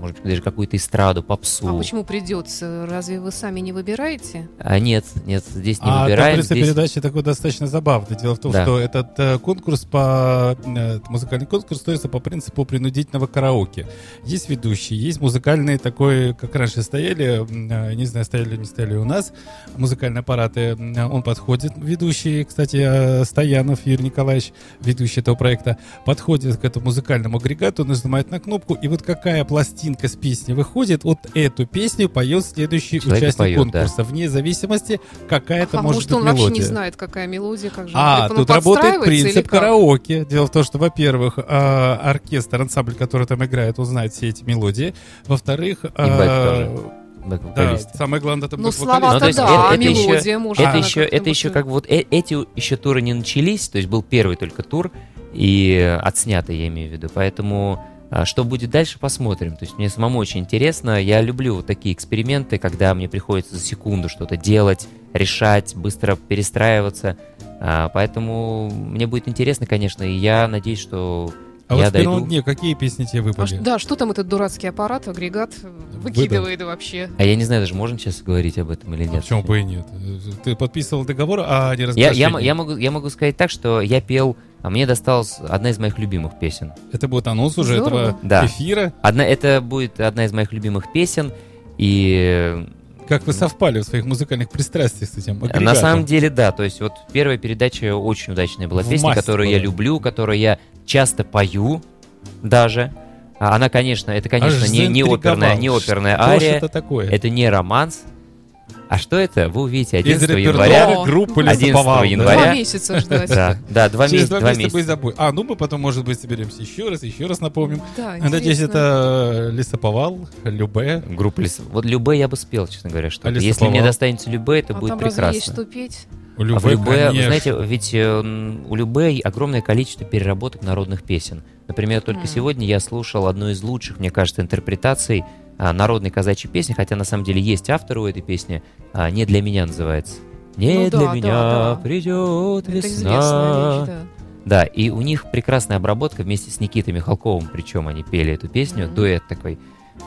может быть, даже какую-то эстраду, попсу. А почему придется? Разве вы сами не выбираете? А нет, нет, здесь не а выбираем. таблица здесь- передачи такой достаточно забавный. Дело в том, Да. что этот э, конкурс по э, музыкальный конкурс строится по принципу принудительного караоке. Есть ведущий, есть музыкальные такой, как раньше стояли, э, не знаю, стояли или не стояли у нас, музыкальные аппараты. Он подходит, ведущий, кстати, э, Стоянов Юрий Николаевич, ведущий этого проекта, подходит к этому музыкальному агрегату, нажимает на кнопку, и вот какая пластинка с песни выходит, вот эту песню поет следующий Человек участник поет, да. конкурса, вне зависимости, какая это а может может, быть он вообще мелодия. не знает, какая мелодия, как же. А, он тут работает принцип караоке. Дело в том, что, во-первых, э, оркестр, ансамбль, который там играет, узнает все эти мелодии. Во-вторых, э, да, самое главное там Ну, слова-то Ну, то есть да, это- а это еще- мелодия может. Это она еще, это еще быть- как бы вот э- эти еще туры не начались, то есть был первый только тур и отснято, я имею в виду. Поэтому а, что будет дальше, посмотрим. То есть мне самому очень интересно. Я люблю вот такие эксперименты, когда мне приходится за секунду что-то делать, решать, быстро перестраиваться. А, Поэтому мне будет интересно, конечно, и я надеюсь, что А вот я в первом дойду. дне какие песни тебе А выпали? ш- да, что там этот дурацкий аппарат, агрегат выкидывает вообще? А я не знаю, даже можем сейчас говорить об этом или А нет. почему бы и нет? Ты подписывал договор Я, неразглашении. я, м- я могу, я могу сказать так, что я пел, а мне досталась одна из моих любимых песен. Это будет анонс уже Здорово. этого Да. эфира. Одна, это будет одна из моих любимых песен, и Как вы совпали в своих музыкальных пристрастиях с этим На агрегатом? самом деле, да. То есть вот первая передача очень удачная была В песня, масть которую я была. люблю, которую я часто пою даже. А Она, конечно, это, конечно, Аж не, не оперная, не оперная Что ария. это такое? Это не романс. А что это? Вы увидите Из 11 репертуара января. группы 11 Лесоповал. да? января. Два месяца ждать. Да, да, два, Через месяца, два два месяца будет месяца. забой. А, ну мы потом, может быть, соберемся еще раз, еще раз напомним. Да, Надеюсь, это э, Лесоповал, Любе. Группа Лес... Вот Любе я бы спел, честно говоря, что А Если мне достанется Любе, это А будет там разве есть прекрасно. что петь? У А в Любе, Любе, конечно. знаете, ведь э, у Любе огромное количество переработок народных песен. Например, только М. сегодня я слушал одну из лучших, мне кажется, интерпретаций а, народной казачьей песни, хотя на самом деле есть автор у этой песни, а, «Не для меня» называется. «Не Ну да, для да, меня да. придет Это весна». да. Да, и у них прекрасная обработка вместе с Никитой Михалковым, причем они пели эту песню, Мгм. дуэт такой.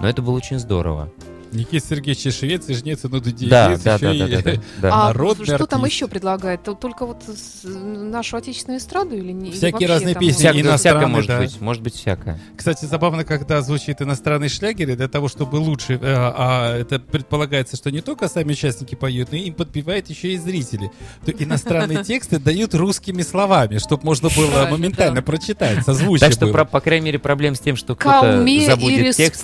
Но это было очень здорово. Никита Сергеевич Швеции женится на Дуде. Да, Есть да, да, и- да, да, да, да. А что там еще предлагает? То- Только вот нашу отечественную эстраду или не? Всякие разные там песни, всякое может да. быть, может быть всякое. Кстати, забавно, когда звучит иностранный шлягер, и для того, чтобы лучше, э, а это предполагается, что не только сами участники поют, но и им подпевают еще и зрители. То иностранные тексты дают русскими словами, чтобы можно было моментально прочитать, созвучие Так что, по крайней мере, проблем с тем, что кто-то Калме и забудет текст.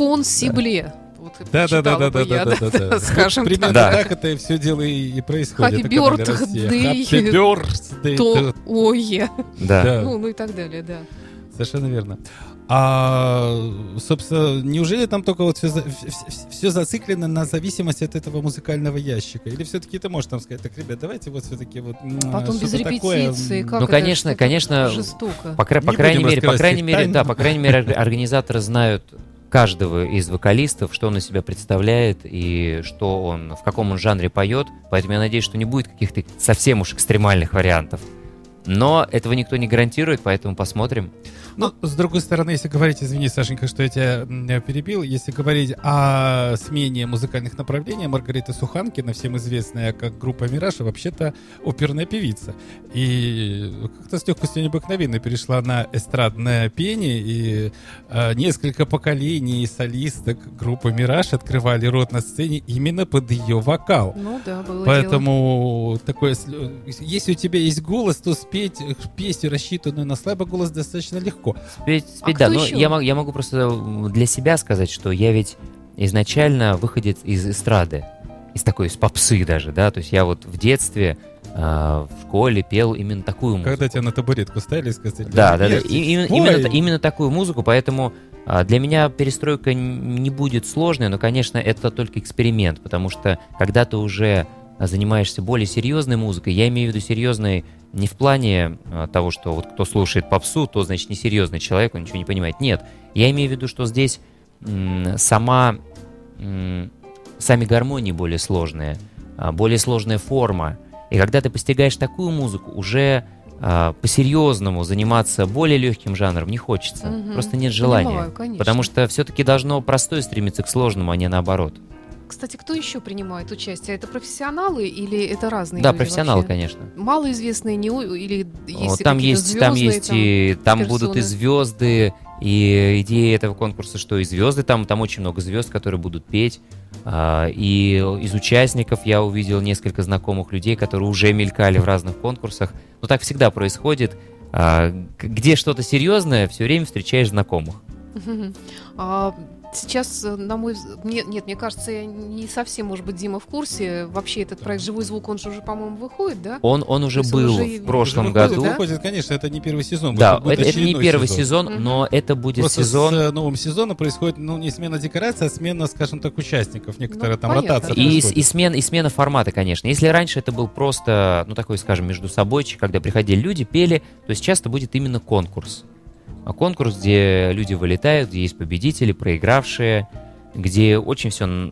Вот Да, да, да, да, бы да, я, да, да, да, да. Скажем Примерно Да. так это все дело и, и происходит. Happy birthday. Happy birthday то to- ое. Да. Да. Ну, ну и так далее, да. Совершенно верно. А, собственно, неужели там только вот все, все зациклено на зависимости от этого музыкального ящика? Или все-таки ты можешь там сказать, так, ребят, давайте вот все-таки вот... м, Потом без такое, репетиции. м, Как Ну, это? конечно, конечно, Жестоко. По, по Не крайней мере, по крайней мере, да, по крайней мере, ор- организаторы знают каждого из вокалистов, что он из себя представляет и что он, в каком он жанре поет. Поэтому я надеюсь, что не будет каких-то совсем уж экстремальных вариантов. Но этого никто не гарантирует, поэтому посмотрим. Ну, с другой стороны, если говорить, извини, Сашенька, что я тебя перебил, если говорить о смене музыкальных направлений, Маргарита Суханкина, всем известная как группа «Мираж», вообще-то оперная певица. И как-то с легкостью необыкновенной перешла на эстрадное пение, и э, несколько поколений солисток группы «Мираж» открывали рот на сцене именно под ее вокал. Ну да, было дело. Поэтому такое, с- если у тебя есть голос, то спеть э, песню, рассчитанную на слабый голос, достаточно легко. Спеть, А спеть, да, кто но еще? я, я могу просто для себя сказать, что я ведь изначально выходец из эстрады, из такой, из попсы даже, да, то есть я вот в детстве а, в школе пел именно такую музыку. Когда тебя на табуретку ставили и сказали, Да, да, да. «Нет, И- именно, спой». именно, та- именно такую музыку, поэтому а, для меня перестройка не будет сложной, но, конечно, это только эксперимент, потому что когда ты уже а, занимаешься более серьезной музыкой, я имею в виду серьезной не в плане а, того, что вот кто слушает попсу, то значит несерьезный человек, он ничего не понимает. Нет, я имею в виду, что здесь сама сами гармонии более сложные, а, более сложная форма. И когда ты постигаешь такую музыку, уже а, по-серьезному заниматься более легким жанром не хочется. Мгм. Просто нет желания. Понимаю, конечно. Потому что все-таки должно простое стремиться к сложному, а не наоборот. Кстати, кто еще принимает участие? Это профессионалы или это разные да, люди профессионалы, вообще? конечно. Малоизвестные не или есть там есть, там звездные, есть и там будут и звезды, и идея этого конкурса, что и звезды там, там очень много звезд, которые будут петь. А, И из участников я увидел несколько знакомых людей, которые уже мелькали в разных конкурсах. Но так всегда происходит. А, Где что-то серьезное, все время встречаешь знакомых. Сейчас, э, на мой взгляд, нет, нет, мне кажется, я не совсем, может быть, Дима в курсе. Вообще этот проект «Живой звук», он же уже, по-моему, выходит, да? Он, он уже То есть он был уже в прошлом Уже выходит, году. да? выходит, конечно, это не первый сезон. Да, это, это не первый сезон, Мгм. но это будет Просто сезон. с э, новым сезоном происходит, ну, не смена декорации, а смена, скажем так, участников. Некоторая Ну, там понятно, ротация. И, происходит. и, смена, и смена формата, конечно. Если раньше это был просто, ну, такой, скажем, между собойчик, когда приходили люди, пели, то сейчас это будет именно конкурс. А конкурс, где люди вылетают, где есть победители, проигравшие, где очень все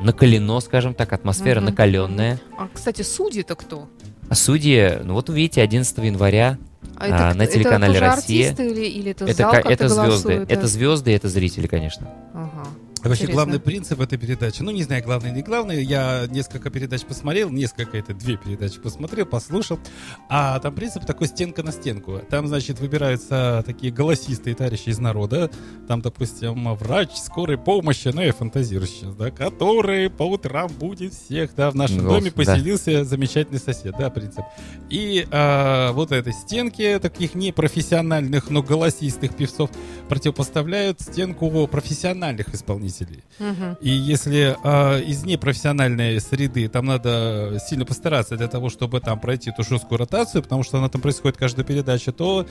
накалено, скажем так, атмосфера Мгм. накаленная. А, кстати, судьи-то кто? А судьи, ну вот увидите, 11 января А А, кто- на телеканале тоже «Россия». артисты или, или это, это, зал как-то это звезды. голосует, да? Это звезды, это зрители, конечно. Ага. Вообще главный принцип этой передачи, ну не знаю, главный не главный, я несколько передач посмотрел, несколько, это две передачи посмотрел, послушал, а там принцип такой стенка на стенку. Там, значит, выбираются такие голосистые товарищи из народа, там, допустим, врач скорой помощи, ну я фантазирую сейчас, да, который по утрам будет всех, да, в нашем Голос, доме да. поселился замечательный сосед, да, принцип. И а, вот этой стенке таких непрофессиональных, но голосистых певцов противопоставляют стенку профессиональных исполнителей. Мгм. И если а, из непрофессиональной среды там надо сильно постараться для того, чтобы там пройти эту жесткую ротацию, потому что она там происходит каждая передача, то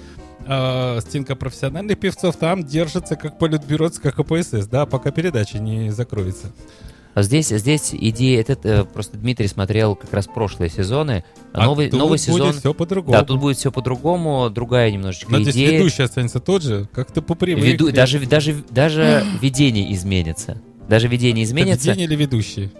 а, стенка профессиональных певцов там держится как политбюро, как КПСС, да, пока передача не закроется. А Здесь, здесь идея, этот, э, просто Дмитрий смотрел как раз прошлые сезоны. А новый, тут новый сезон. будет все по-другому. Да, тут будет все по-другому, другая немножечко Но здесь идея. ведущий останется тот же, как ты попривык. Веду- даже, даже, даже видение изменится. Даже видение изменится. Ведение или ведущий?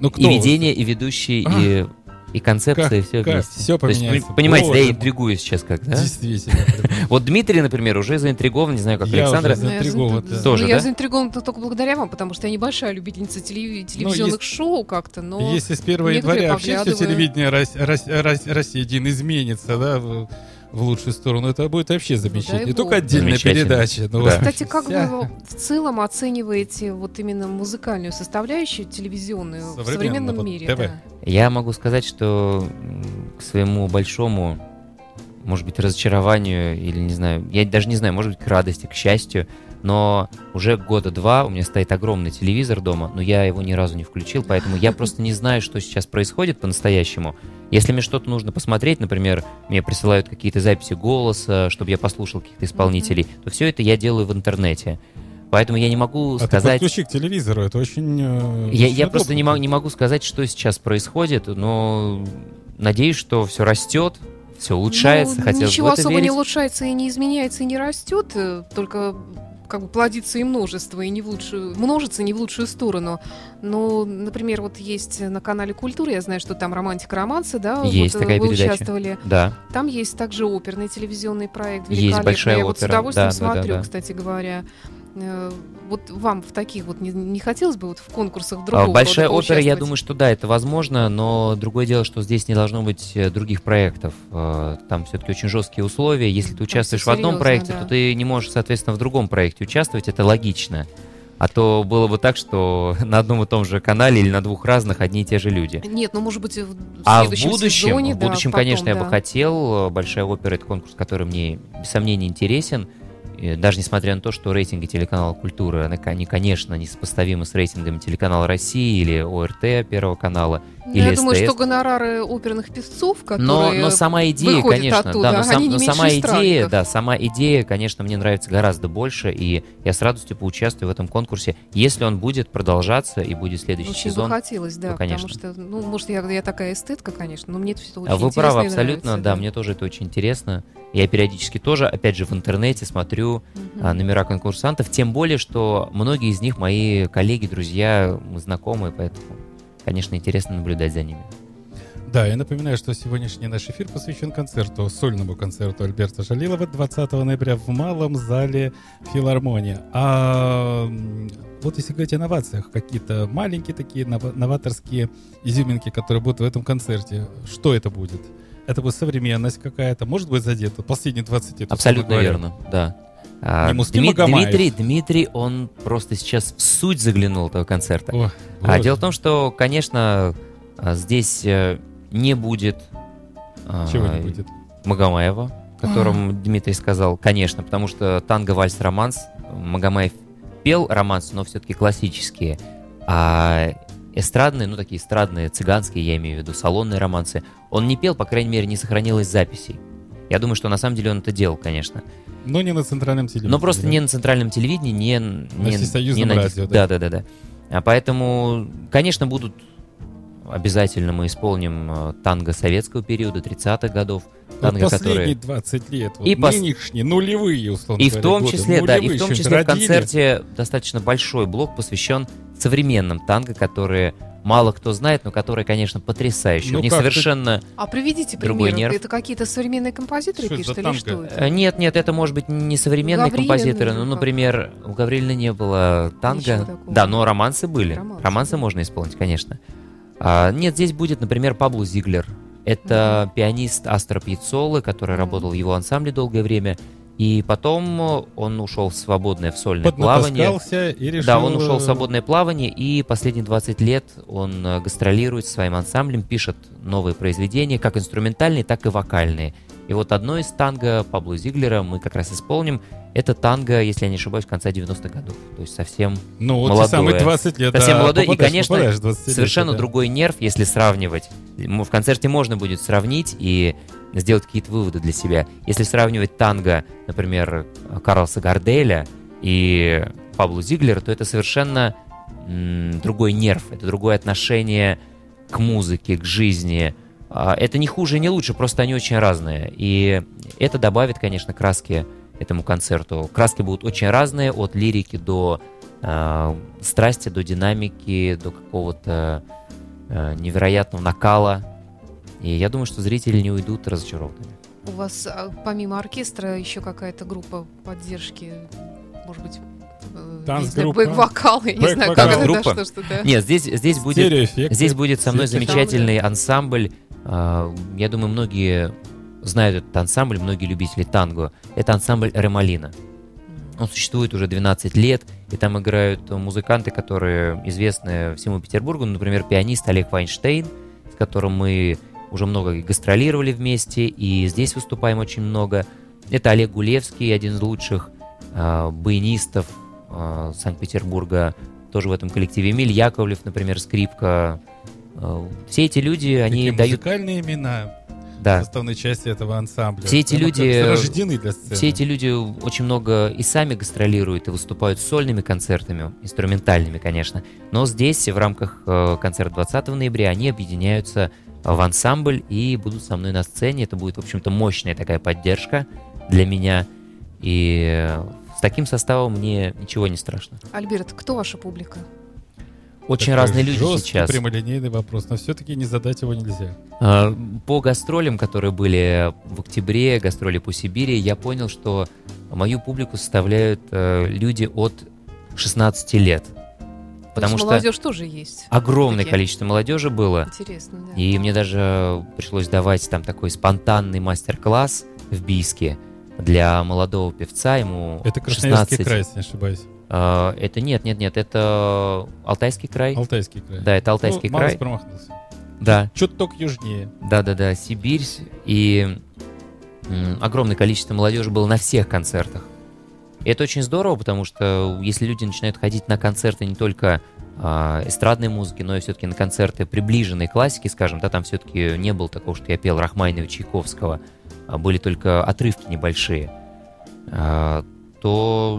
Ну, кто? И видение, и ведущий, А. и, и концепция, и все как? вместе. Всё То есть, поменяется. вы понимаете, да, я Боже интригую сейчас как, да? Действительно. Вот Дмитрий, например, уже заинтригован, не знаю, как Я Александра. уже Ну, я заинтригован, за- да. Тоже, ну, я да? заинтригована только благодаря вам, потому что я небольшая любительница телеви- телевизионных есть- шоу как-то, но... Если с 1 некоторые января вообще все телевидение Рос- Рос- Рос- России один изменится, да, в, лучшую сторону, это будет вообще замечательно. дай Не только отдельная Замечательно. передача. но Да. Кстати, как вся- вы в целом оцениваете вот именно музыкальную составляющую телевизионную в современном мире? ТВ. да? Я могу сказать, что к своему большому, может быть, разочарованию, или не знаю, я даже не знаю, может быть, к радости, к счастью, но уже года два у меня стоит огромный телевизор дома, но я его ни разу не включил, поэтому я просто не знаю, что сейчас происходит по-настоящему. Если мне что-то нужно посмотреть, например, мне присылают какие-то записи голоса, чтобы я послушал каких-то исполнителей, то все это я делаю в интернете. Поэтому я не могу А ты сказать... подключи к телевизору, это очень... э, Я, очень я просто не, могу, не могу сказать, что сейчас происходит, но надеюсь, что все растет, все улучшается. Ну, хотелось ничего особо верить. не улучшается и не изменяется и не растет, э, только как бы плодится и множество, и не в лучшую, множится не в лучшую сторону. Но, например, вот есть на канале Культура, я знаю, что там романтика романсы, да, Есть вот, э, такая вы передача. участвовали. Да, Там есть также оперный телевизионный проект. Есть большая Я вот с удовольствием да, да, да, смотрю, да. кстати говоря. Э, Вот вам в таких вот не, не хотелось бы вот в конкурсах А, другого Большая рода опера, я думаю, что да, это возможно, но другое дело, что здесь не должно быть э, других проектов. Э, Там все-таки очень жесткие условия. Если ты участвуешь всё в одном серьезно, проекте, да. то ты не можешь, соответственно, в другом проекте участвовать. Это логично. А то было бы так, что на одном и том же канале или на двух разных одни и те же люди. Нет, ну может быть в, А в будущем, сезоне, в да, будущем, потом, конечно, я бы да. хотел. Большая опера это конкурс, который мне без сомнения интересен. Даже несмотря на то, что рейтинги телеканала Культура, они, конечно, несопоставимы с рейтингами телеканала России или ОРТ Первого канала. Ну, или я думаю, что гонорары оперных певцов, которые Но, но сама идея, конечно, оттуда, да, но, сам- но сама идея, да, сама идея, конечно, мне нравится гораздо больше, и я с радостью поучаствую в этом конкурсе, если он будет продолжаться и будет следующий Очень сезон. бы хотелось, да, Ну, конечно. потому что, ну, может, я, я такая эстетка, конечно, но мне это все очень А Вы интересно правы, абсолютно, нравится, да, мне тоже это очень интересно. Я периодически тоже, опять же, в интернете смотрю а, номера конкурсантов, тем более, что многие из них мои коллеги, друзья, мы знакомые, поэтому, конечно, интересно наблюдать за ними. Да, я напоминаю, что сегодняшний наш эфир посвящен концерту, сольному концерту Альберта Жалилова 20 ноября в Малом зале филармонии. А вот если говорить о новациях, какие-то маленькие такие нова- новаторские изюминки, которые будут в этом концерте, что это будет? Это будет современность какая-то, может быть задета последние 20 лет. Абсолютно верно, да. А. Дмитрий, Дмитрий, он просто сейчас в суть заглянул этого концерта. О, А дело в том, что, конечно, а, здесь э, не будет а, Чего не будет? Магомаева, о котором Дмитрий сказал, конечно, потому что танго, вальс, романс, Магомаев пел романсы, но все-таки классические, а эстрадные, ну такие эстрадные, цыганские, я имею в виду, салонные романсы, он не пел, по крайней мере, не сохранилось записей. Я думаю, что на самом деле он это делал, конечно. Но не на центральном телевидении. Но просто да? не на центральном телевидении, не, не, всесоюзном не на- радио, да. Да, да, да. А поэтому, конечно, будут обязательно мы исполним э, танго советского периода, 30-х годов, Вот танго, последние которые... 20 лет, вот И пос- нынешние, нулевые, условно И в говоря, том годы, числе, да, и нулевые в том числе в родили. концерте достаточно большой блок посвящен современным танго, которые мало кто знает, но которая, конечно, потрясающая. Ну, У них совершенно... А приведите Другой примеры. нерв. Это какие-то современные композиторы Что пишут или что это? Э, Нет, нет, это может быть не современные Гаврилин композиторы. Ну, как? например, у Гаврилина не было танго. Да, но романсы были. Романсы, Романсы, можно исполнить, конечно. А, нет, здесь будет, например, Пабло Зиглер. Это пианист Астро Пьяццолы, который работал работал в его ансамбле долгое время. И потом он ушел в свободное, в сольное плавание. И решил... Да, он ушел в э, свободное плавание, и последние 20 лет он э, гастролирует своим ансамблем, пишет новые произведения, как инструментальные, так и вокальные. И вот одно из танго Пабло Зиглера мы как раз исполним. Это танго, если я не ошибаюсь, конца 90-х годов. То есть совсем Ну, вот молодое. самые 20 лет. Совсем да, молодой, и, конечно, 20 лет, совершенно да. другой нерв, если сравнивать. В концерте можно будет сравнить и сделать какие-то выводы для себя. Если сравнивать танго, например, Карлоса Гарделя и Пабло Зиглера, то это совершенно другой нерв, это другое отношение к музыке, к жизни. А, Это не хуже не лучше, просто они очень разные. И это добавит, конечно, краски этому концерту. Краски будут очень разные, от лирики до э, страсти, до динамики, до какого-то э, невероятного накала. И я думаю, что зрители не уйдут разочарованными. У вас а, помимо оркестра еще какая-то группа поддержки, может быть, э, Танцгруппа. бэк-вокал, я не знаю, как это, да, что, что да. Нет, здесь, здесь будет. Здесь будет со мной замечательный ансамбль. А, Я думаю, многие знают этот ансамбль, многие любители танго. Это ансамбль Ремалина. Он существует уже 12 лет, и там играют музыканты, которые известны всему Петербургу. Ну, Например, пианист Олег Вайнштейн, с которым мы уже много гастролировали вместе, и здесь выступаем очень много. Это Олег Гулевский, один из лучших а, баянистов а, Санкт-Петербурга, тоже в этом коллективе. Эмиль Яковлев, например, скрипка. А, Все эти люди, они Такие дают... музыкальные имена Да, составной части этого ансамбля. Все эти Прямо люди, э, рождены для сцены. все эти люди очень много и сами гастролируют, и выступают сольными концертами, инструментальными, конечно. Но здесь, в рамках э, концерта 20 ноября, они объединяются в ансамбль и будут со мной на сцене. Это будет, в общем-то, мощная такая поддержка для меня. И с таким составом мне ничего не страшно. Альберт, кто ваша публика? Очень Такой разные люди жесткий, сейчас. прямолинейный вопрос, но все-таки не задать его нельзя. А, По гастролям, которые были в октябре, гастроли по Сибири, я понял, что мою публику составляют э, люди от 16 лет. Потому То есть что молодежь тоже есть. огромное Такие. количество молодежи было. Интересно, да. И мне даже пришлось давать там такой спонтанный мастер-класс в Бийске для молодого певца, ему Это Красноярский 16. край, если не ошибаюсь. А, это нет, нет, нет, это Алтайский край. Алтайский край. Да, это Алтайский Ну, край. промахнулся. Да, Чуток южнее. Да-да-да, Сибирь. И м, огромное количество молодежи было на всех концертах. И это очень здорово, потому что если люди начинают ходить на концерты не только а, эстрадной музыки, но и все-таки на концерты приближенной классики, скажем, да, там все-таки не было такого, что я пел Рахманинова, Чайковского, а были только отрывки небольшие, а, то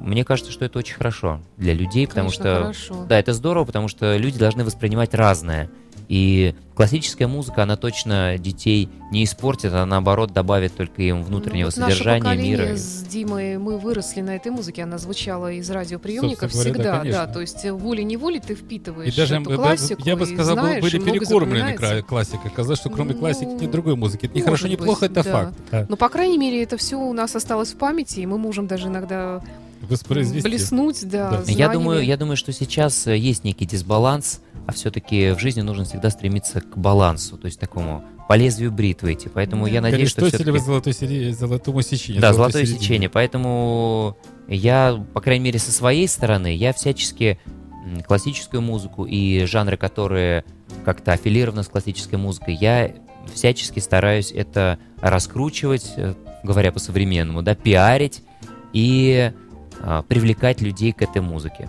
мне кажется, что это очень хорошо для людей, потому Конечно, что хорошо. да, это здорово, потому что люди должны воспринимать разное. И классическая музыка, она точно детей не испортит, а наоборот добавит только им внутреннего Ну, вот наше содержания, поколение мира. с Димой, мы выросли на этой музыке, она звучала из радиоприемников Собственно говоря, да, всегда, да, то есть волей-неволей ты впитываешь И даже, эту э, классику, я бы сказал, знаешь, были перекормлены классикой. Казалось, что кроме Ну, классики нет другой музыки. Это не хорошо, не плохо, это да. факт. Да. Но, по крайней мере, это все у нас осталось в памяти, и мы можем даже иногда Воспроизвести. блеснуть, да, Да. Я думаю, я думаю, что сейчас э, есть некий дисбаланс, а все-таки в жизни нужно всегда стремиться к балансу, то есть такому по лезвию бритвы идти. Поэтому Да. я надеюсь, что все-таки... золотой сери- золотому сечению. Да, золотое середине. сечение. Поэтому я, по крайней мере, со своей стороны, я всячески классическую музыку и жанры, которые как-то аффилированы с классической музыкой, я всячески стараюсь это раскручивать, э, говоря по-современному, да, пиарить и привлекать людей к этой музыке.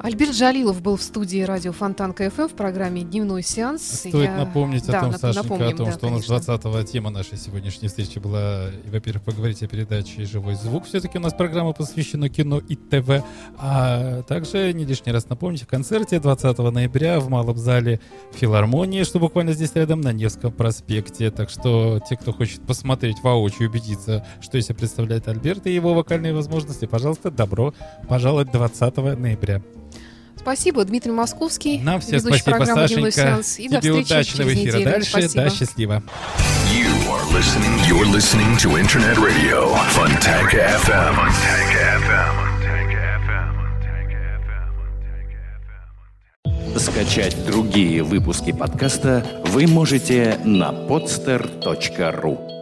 Альберт Джалилов был в студии радио Фонтан КФМ в программе «Дневной сеанс». Стоит Я- напомнить Да, о том, нап- Сашенька, напомним, о том, да, что у нас конечно. 20 тема нашей сегодняшней встречи была, во-первых, поговорить о передаче «Живой звук». Все-таки у нас программа посвящена кино и ТВ. А также не лишний раз напомнить о концерте 20 ноября в Малом зале филармонии, что буквально здесь рядом на Невском проспекте. Так что те, кто хочет посмотреть воочию, убедиться, что из себя представляет Альберт и его вокальные возможности, пожалуйста, добро пожаловать 20 ноября. Спасибо, Дмитрий Московский. Нам всем спасибо, программы «Дневной Сашенька. сеанс». И до Тебе встречи удачного через эфира неделю. дальше. Спасибо. Да, счастливо. You are listening. You're listening to Internet Radio, FM. Fontanka FM. Скачать другие выпуски подкаста вы можете на podster.ru